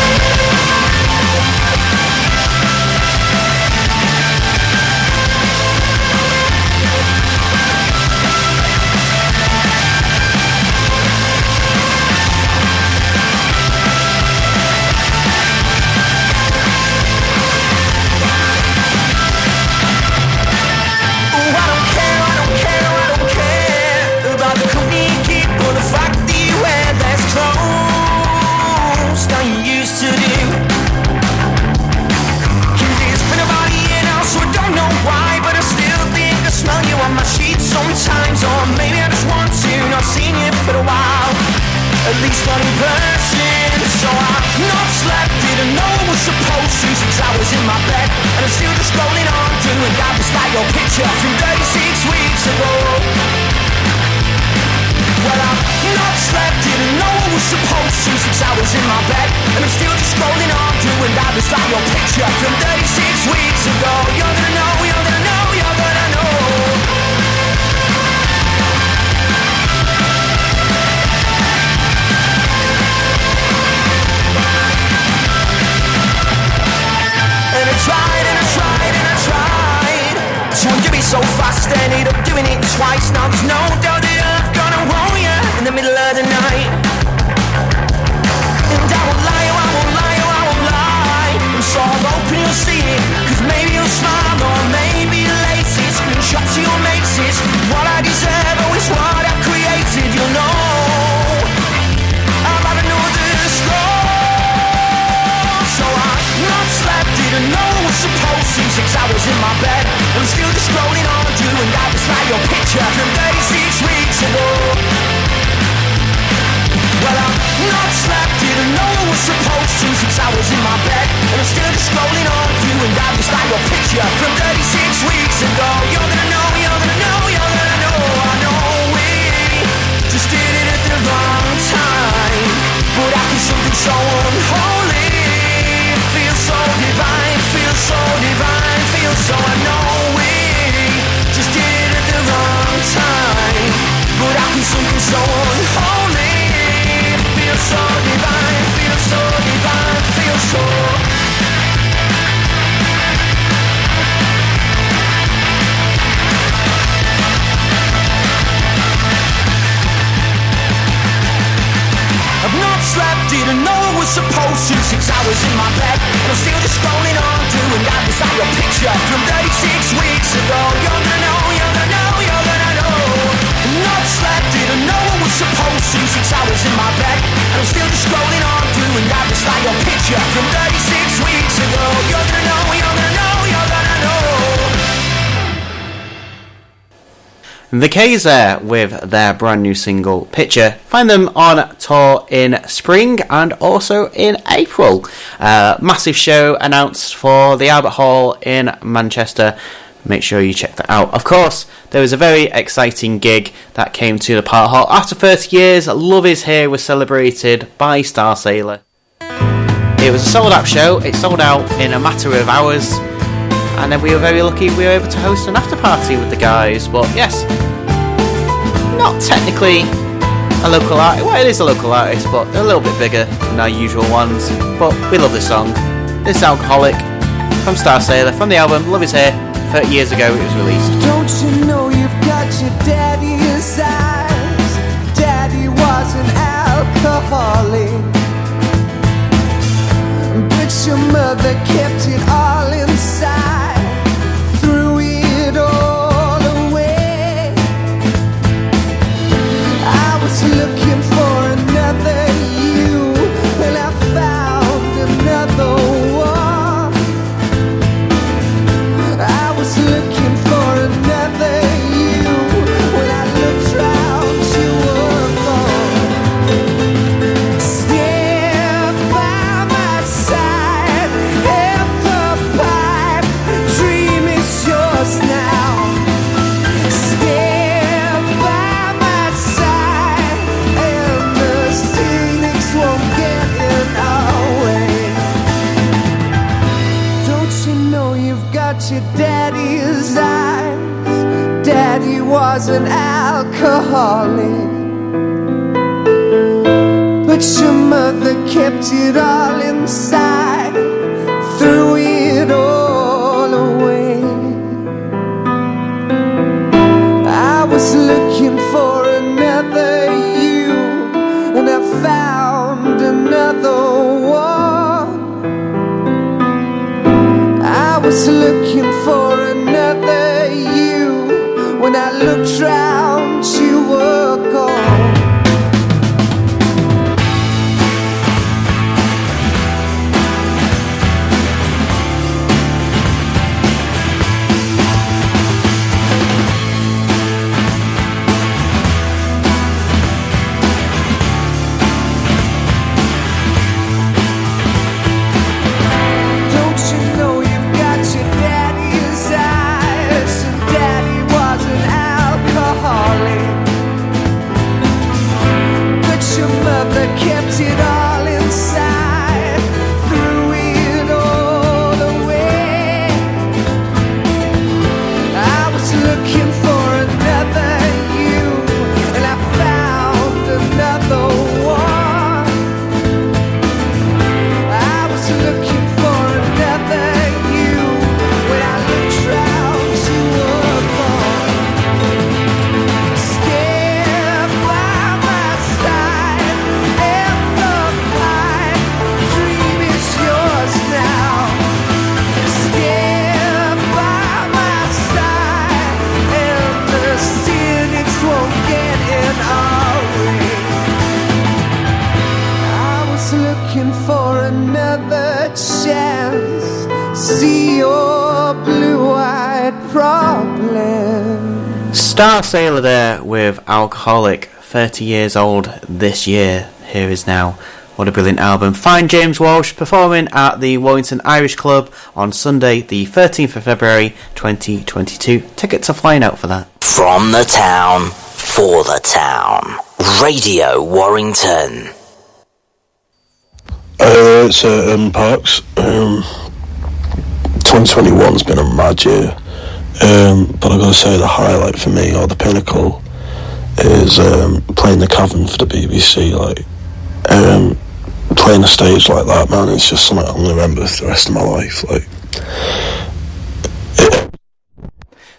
Doing that just like your picture from 36 weeks ago. You're gonna know, you're gonna know, you're gonna know. I know we just did it at the wrong time. But after something so unholy Feels so divine, feels so divine Feels so I know we just did it at the wrong time. But after something so I'm still just scrolling on Doing that beside your picture from 36 weeks ago. You're gonna know, you're gonna know, you're gonna know. Not slept, didn't know I was supposed to. Six hours in my bed, and I'm still just scrolling on Doing that beside your picture from 36 weeks ago. You're The K's there with their brand new single Picture. Find them on tour in spring and also in April. Uh, massive show announced for the Albert Hall in Manchester. Make sure you check that out. Of course, there was a very exciting gig that came to the Parr Hall. After 30 years, Love Is Here was celebrated by Starsailor. It was a sold out show. It sold out in a matter of hours and then we were very lucky we were able to host an after party with the guys. But yes, not technically a local artist. Well, it is a local artist, but a little bit bigger than our usual ones. But we love this song. This alcoholic from Starsailor from the album Love Is Here. 30 years ago it was released. Don't you know you've got your daddy's eyes? Daddy was an alcoholic, but your mother kept it all. Kept it all inside, Starsailor there with Alcoholic, 30 years old this year. Here is now. What a brilliant album. Find James Walsh performing at the Warrington Irish Club on Sunday, the 13th of February 2022. Tickets are flying out for that. From the town, for the town. Radio Warrington. Uh, it's uh, um, Parks. Um, 2021's been a mad year. Um, but I've got to say the highlight for me, or the pinnacle, is um, playing the Cavern for the BBC. Like, um, playing a stage like that, man, it's just something I'll remember for the rest of my life. Like,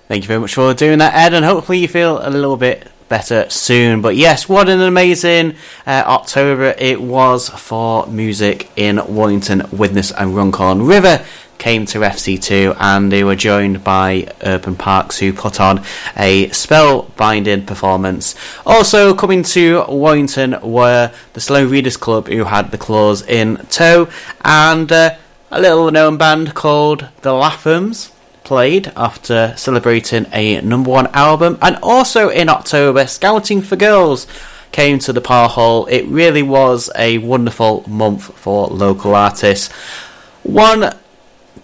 Thank you very much for doing that, Ed, and hopefully you feel a little bit better soon. But yes, what an amazing uh, October it was for music in Warrington. Witness and Runcorn River came to FC2 and they were joined by Urban Parks who put on a spellbinding performance. Also coming to Warrington were the Slow Readers Club who had the Clause in tow and uh, a little known band called the Lathums played after celebrating a number one album and also in October Scouting for Girls came to the Parr Hall. It really was a wonderful month for local artists. One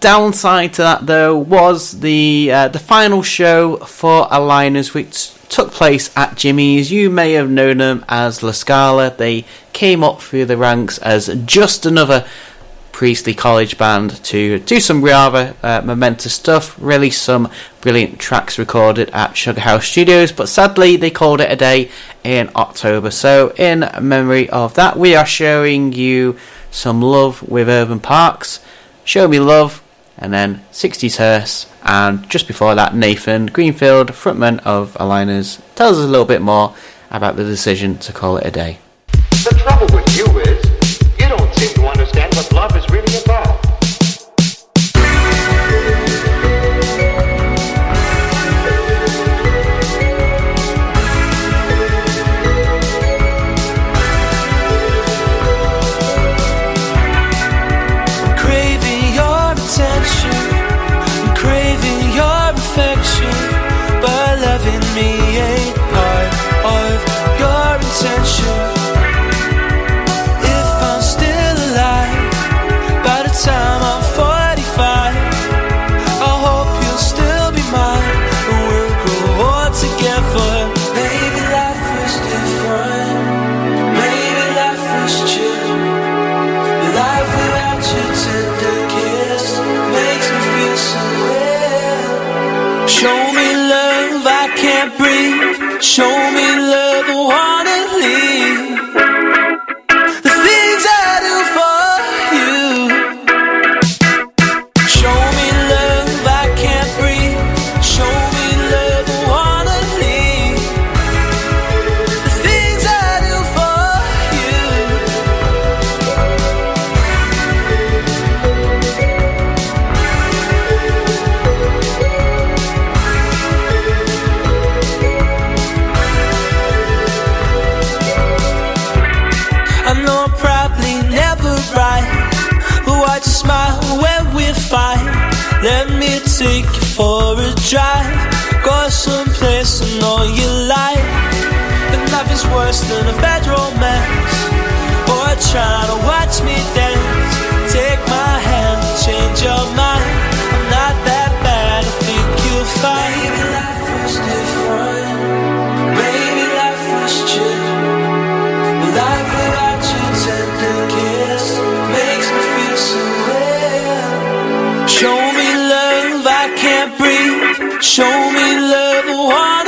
downside to that though was the uh, the final show for Aligners which took place at Jimmy's. You may have known them as La Scala. They came up through the ranks as just another Priestley College band to do some rather uh, momentous stuff, release some brilliant tracks recorded at Sugar House Studios, but sadly they called it a day in October. So, in memory of that, we are showing you some love with Urban Parks, Show Me Love, and then 60s Hearse, and just before that, Nathan Greenfield, frontman of Aligners, tells us a little bit more about the decision to call it a day. The trouble with you is, you don't seem to understand what love is really worse than a bad romance, or trying to watch me dance. Take my hand, change your mind. I'm not that bad, I think you'll find. Maybe life was different. Maybe life was chill. Life without your tender kiss makes me feel so real. Show me love, I can't breathe. Show me love, I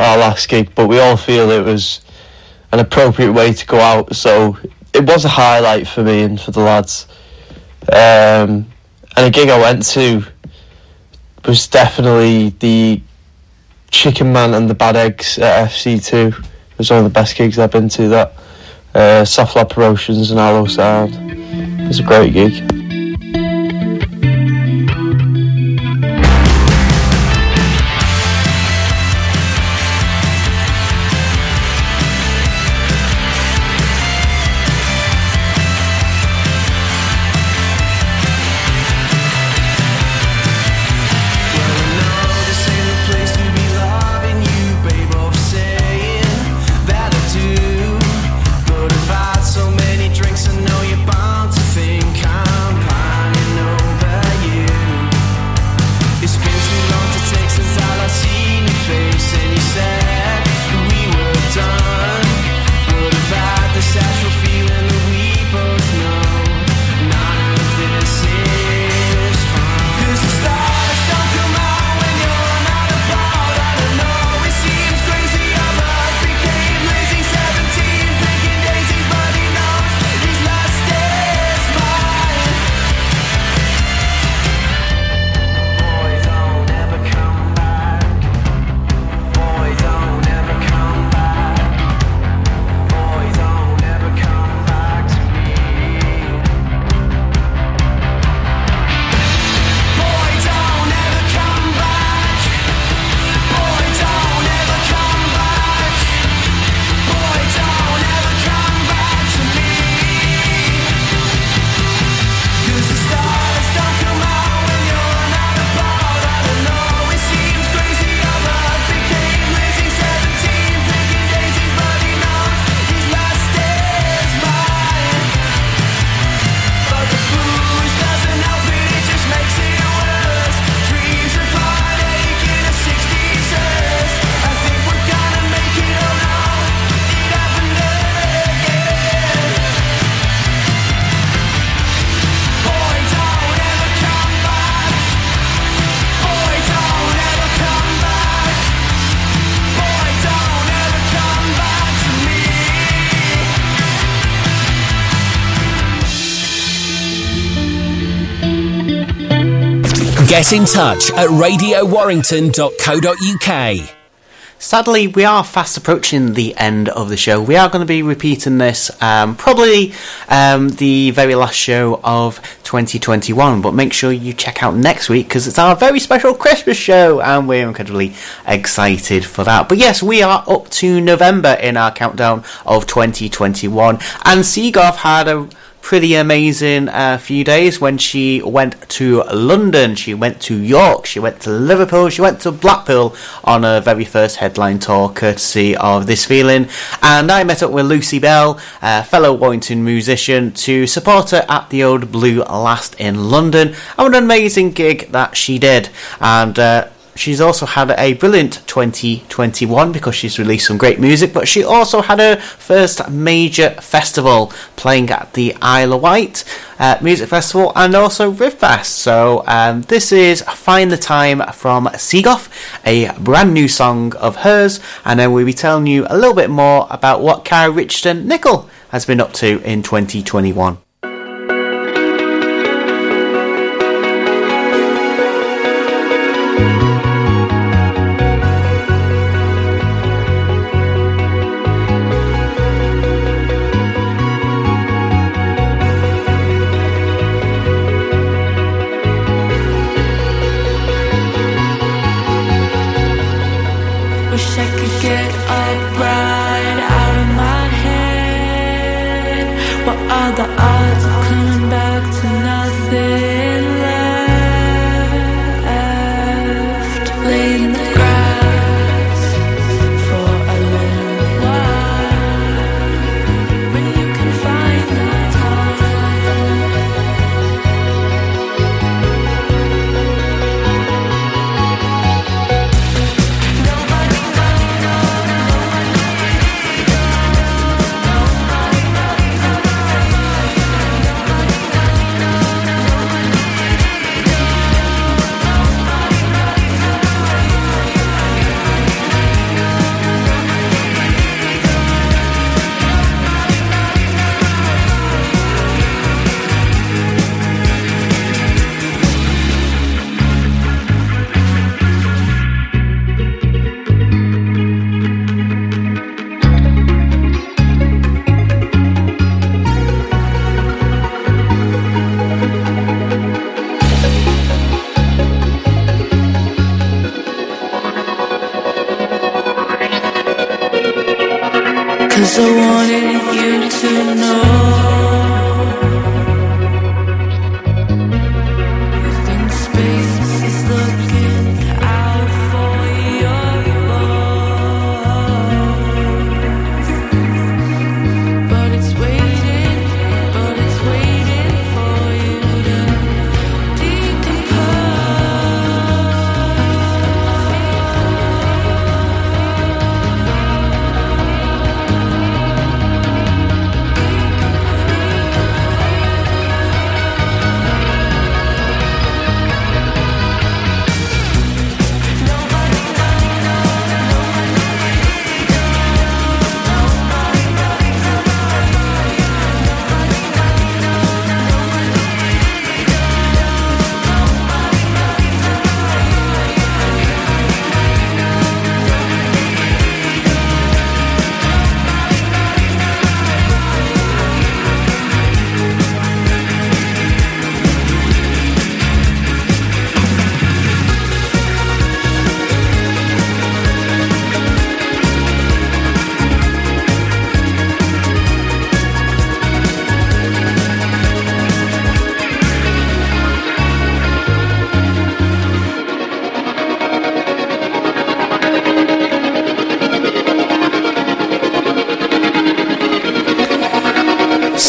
our last gig, but we all feel it was an appropriate way to go out. So it was a highlight for me and for the lads. Um, and a gig I went to was definitely the Chicken Man and the Bad Eggs at FC2. It was one of the best gigs I've been to. That uh, Soft Lab Promotions and Arrow Sound. It was a great gig. In touch at radiowarrington.co.uk. Sadly, we are fast approaching the end of the show. We are going to be repeating this um, probably um, the very last show of 2021, but make sure you check out next week because it's our very special Christmas show and we're incredibly excited for that. But yes, we are up to November in our countdown of 2021, and Seagoff had a pretty amazing uh, few days when she went to London, she went to York, she went to Liverpool, she went to Blackpool on her very first headline tour, courtesy of This Feeling. And I met up with Lucy Bell, a fellow Warrington musician, to support her at the Old Blue last in London. And what an amazing gig that she did. And uh, She's also had a brilliant 2021 because she's released some great music, but she also had her first major festival playing at the Isle of Wight uh, Music Festival and also Rivfest. So um, this is Find the Time from Seagoff, a brand new song of hers, and then we'll be telling you a little bit more about what Cara Richardson Nickel has been up to in 2021.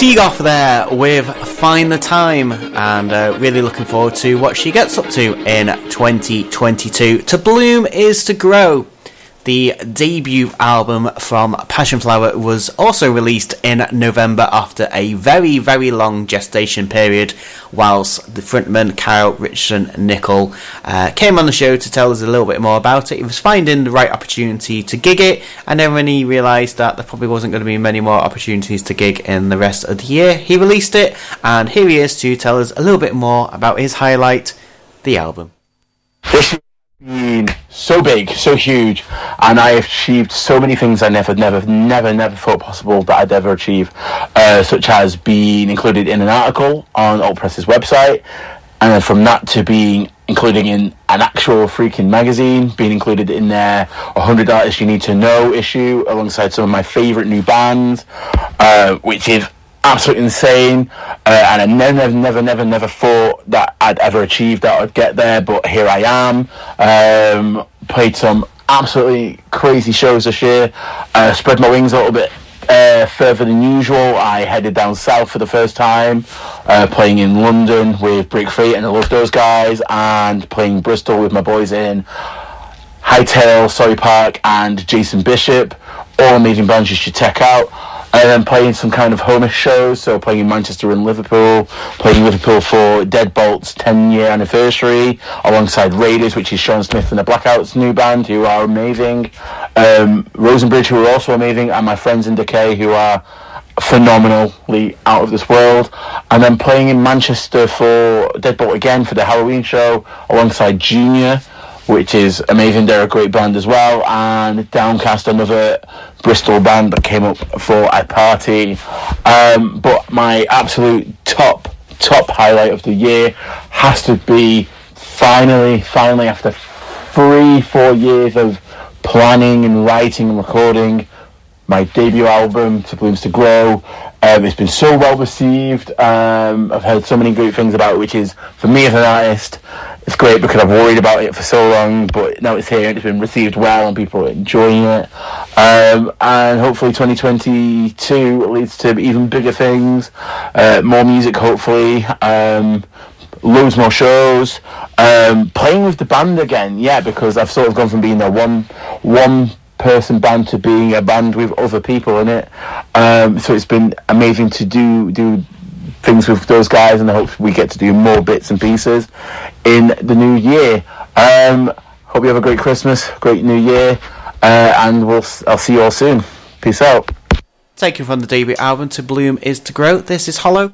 Seagoff there with Find the Time, and uh, really looking forward to what she gets up to in 2022. To Bloom is to Grow. The debut album from Passion Flower was also released in November after a very, very long gestation period, whilst the frontman Kyle Richardson Nickel uh, came on the show to tell us a little bit more about it. He was finding the right opportunity to gig it, and then when he realised that there probably wasn't going to be many more opportunities to gig in the rest of the year, he released it, and here he is to tell us a little bit more about his highlight the album. So big, so huge, and I achieved so many things I never, never, never, never thought possible that I'd ever achieve, uh, such as being included in an article on Alt Press's website, and then from that to being included in an actual freaking magazine, being included in their 100 Artists You Need to Know issue alongside some of my favourite new bands, uh, which is absolutely insane. Uh, and I never, never, never, never, never thought that I'd ever achieve that I'd get there, but here I am. Um, played some absolutely crazy shows this year. Uh, spread my wings a little bit uh, further than usual. I headed down south for the first time, uh, playing in London with Break Free, and I love those guys, and playing Bristol with my boys in Hightail, Sorry Park, and Jason Bishop. All amazing bands you should check out. And then playing some kind of homish shows, so playing in Manchester and Liverpool, playing in Liverpool for Deadbolt's 10 year anniversary, alongside Raiders, which is Sean Smith and the Blackouts new band, who are amazing. Um, Rosenbridge, who are also amazing, and my friends in Decay, who are phenomenally out of this world. And then playing in Manchester for Deadbolt again for the Halloween show, alongside Junior, which is amazing. They're a great band as well. And Downcast, another Bristol band that came up for a party. Um, but my absolute top, top highlight of the year has to be finally, finally, after three, four years of planning and writing and recording, my debut album, To Bloom is to Grow. Um, it's been so well received. Um, I've heard so many great things about it, which is, for me as an artist, it's great because I've worried about it for so long, but now it's here and it's been received well and people are enjoying it. Um, and hopefully 2022 leads to even bigger things, uh, more music hopefully, um, loads more shows, um, playing with the band again, yeah, because I've sort of gone from being a one, one person band to being a band with other people in it. Um, so it's been amazing to do do things with those guys, and I hope we get to do more bits and pieces in the new year. Um, hope you have a great Christmas, great New Year, uh, and we'll I'll see you all soon. Peace out. Taken from the debut album To Bloom is to Grow, this is Hollow.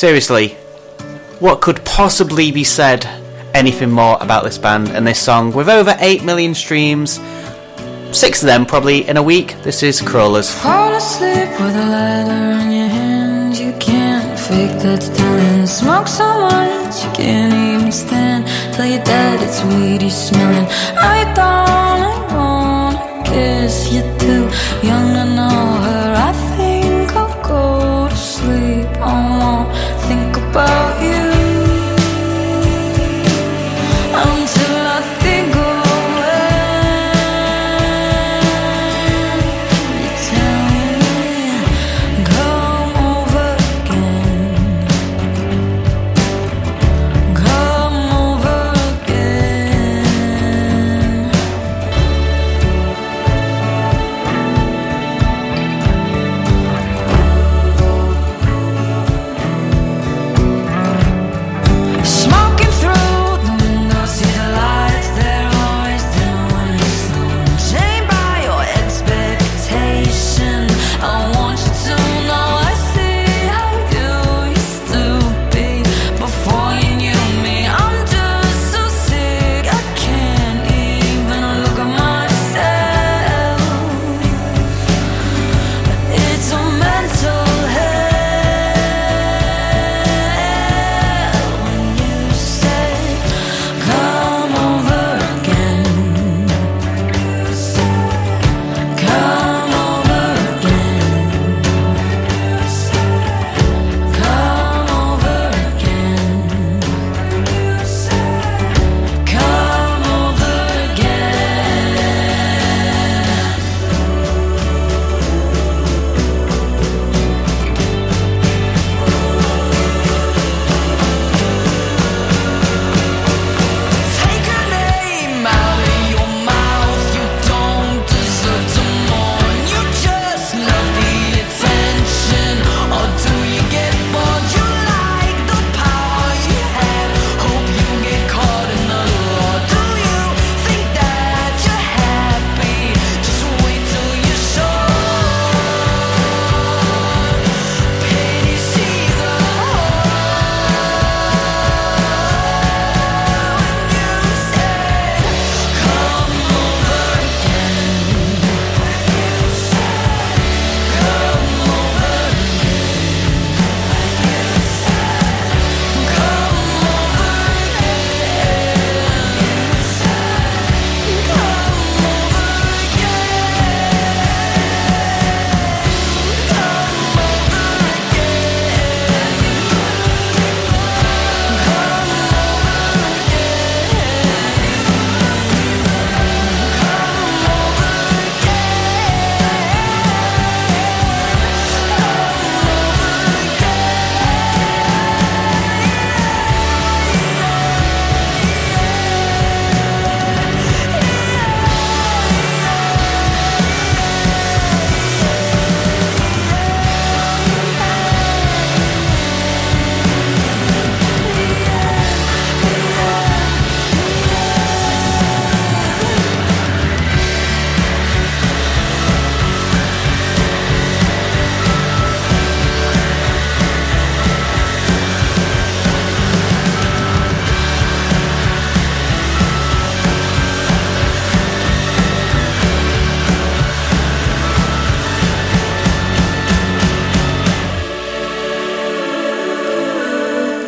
Seriously, what could possibly be said anything more about this band and this song with over 8 million streams? Six of them probably in a week. This is Crawlers. Fall asleep with a lighter in your hand. You can't fake that talent. Smoke so much you can't even stand. Tell your dad it's weedy smelling. I don't I wanna kiss you too. Young to know her. About you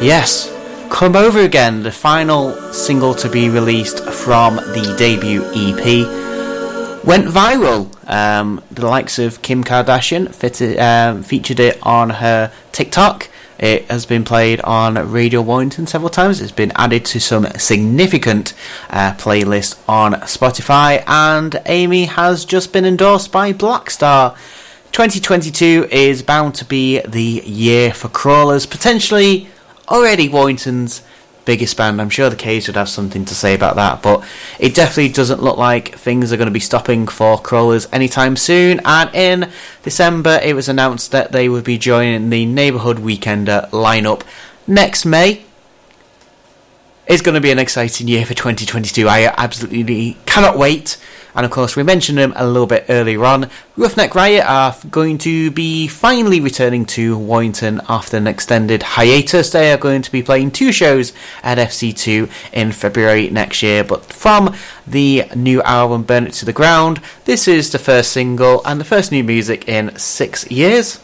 Yes, Come Over Again, the final single to be released from the debut EP, went viral. Um, the likes of Kim Kardashian fitted, um, featured it on her TikTok. It has been played on Radio Warrington several times. It's been added to some significant uh, playlists on Spotify, and Amy has just been endorsed by Blackstar. 2022 is bound to be the year for crawlers, potentially already Warrington's biggest band. I'm sure the K's would have something to say about that, but it definitely doesn't look like things are going to be stopping for crawlers anytime soon. And in December, it was announced that they would be joining the Neighbourhood Weekender lineup next May. It's going to be an exciting year for 2022. I absolutely cannot wait. And of course, we mentioned them a little bit earlier on. Roughneck Riot are going to be finally returning to Warrington after an extended hiatus. They are going to be playing two shows at FC2 in February next year. But from the new album Burn It to the Ground, this is the first single and the first new music in six years.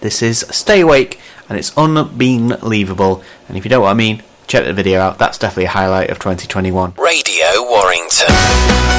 This is Stay Awake and it's unbelievable. And if you know what I mean, check the video out. That's definitely a highlight of 2021. Radio Warrington.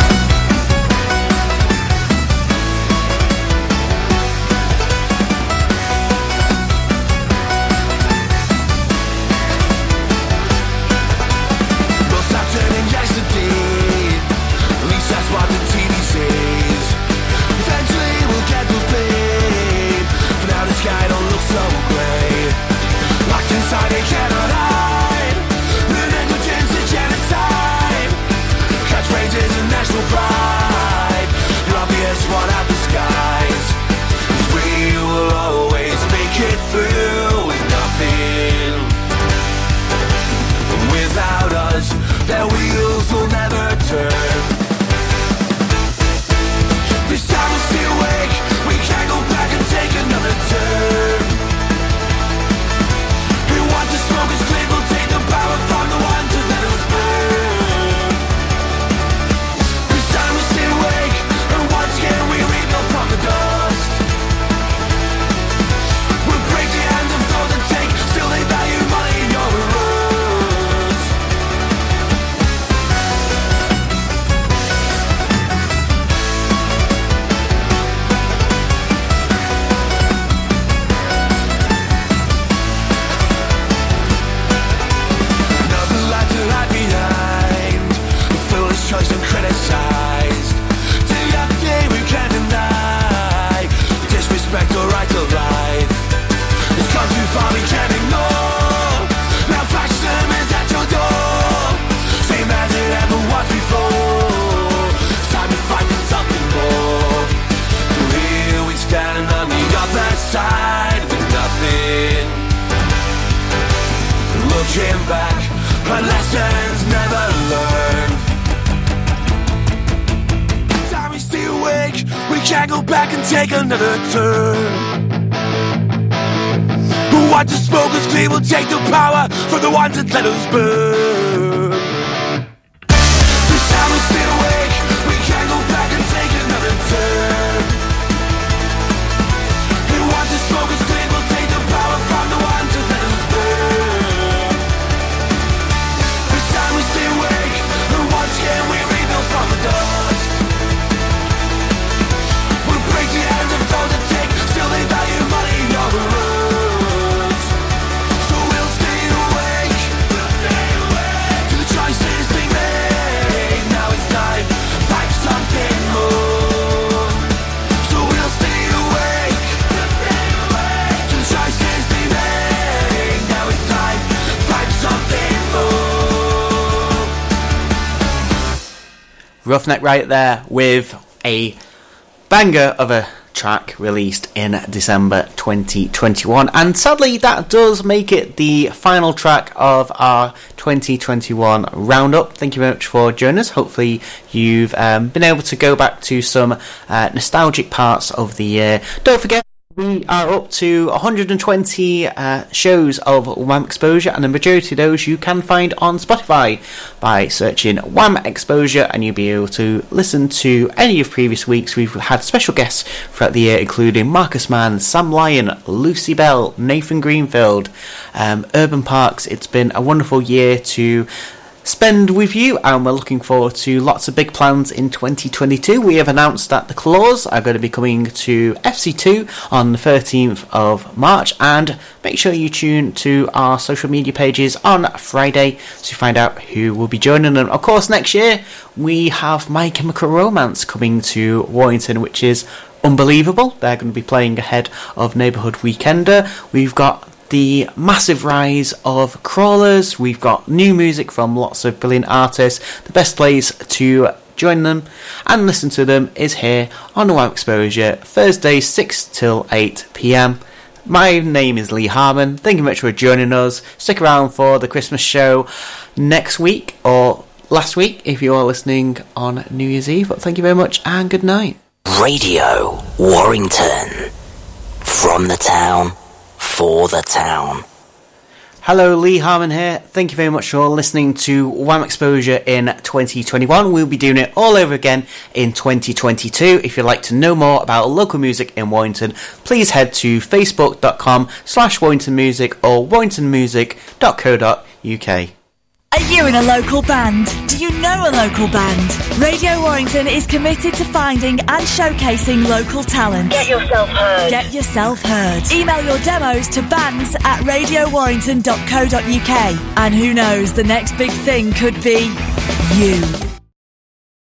Back and take another turn. Who want to smoke us clean will take the power from the ones that let us burn. Roughneck Riot there with a banger of a track released in December 2021. And sadly, that does make it the final track of our 2021 roundup. Thank you very much for joining us. Hopefully, you've um, been able to go back to some uh, nostalgic parts of the year. Don't forget. We are up to 120 uh, shows of Wham Exposure, and the majority of those you can find on Spotify by searching Wham Exposure, and you'll be able to listen to any of previous weeks. We've had special guests throughout the year, including Marcus Mann, Sam Lyon, Lucy Bell, Nathan Greenfield, um, Urban Parks. It's been a wonderful year to spend with you, and we're looking forward to lots of big plans in 2022. We have announced that the Clause are going to be coming to FC2 on the 13th of March, and make sure you tune to our social media pages on Friday to find out who will be joining them. Of course, next year we have My Chemical Romance coming to Warrington, which is unbelievable. They're going to be playing ahead of Neighbourhood Weekender. We've got the massive rise of crawlers. We've got new music from lots of brilliant artists. The best place to join them and listen to them is here on Wow Exposure, Thursday 6 till 8 pm. My name is Lee Harmon. Thank you very much for joining us. Stick around for the Christmas show next week or last week if you are listening on New Year's Eve. But thank you very much and good night. Radio Warrington. From the town, for the town. Hello, Lee Harmon here. Thank you very much for listening to Wham Exposure in 2021. We'll be doing it all over again in 2022. If you'd like to know more about local music in Warrington, please head to facebook.com slash Warrington Music or warringtonmusic.co.uk. Are you in a local band? Do you know a local band? Radio Warrington is committed to finding and showcasing local talent. Get yourself heard. Get yourself heard. Email your demos to bands at radiowarrington.co.uk. And who knows, the next big thing could be you.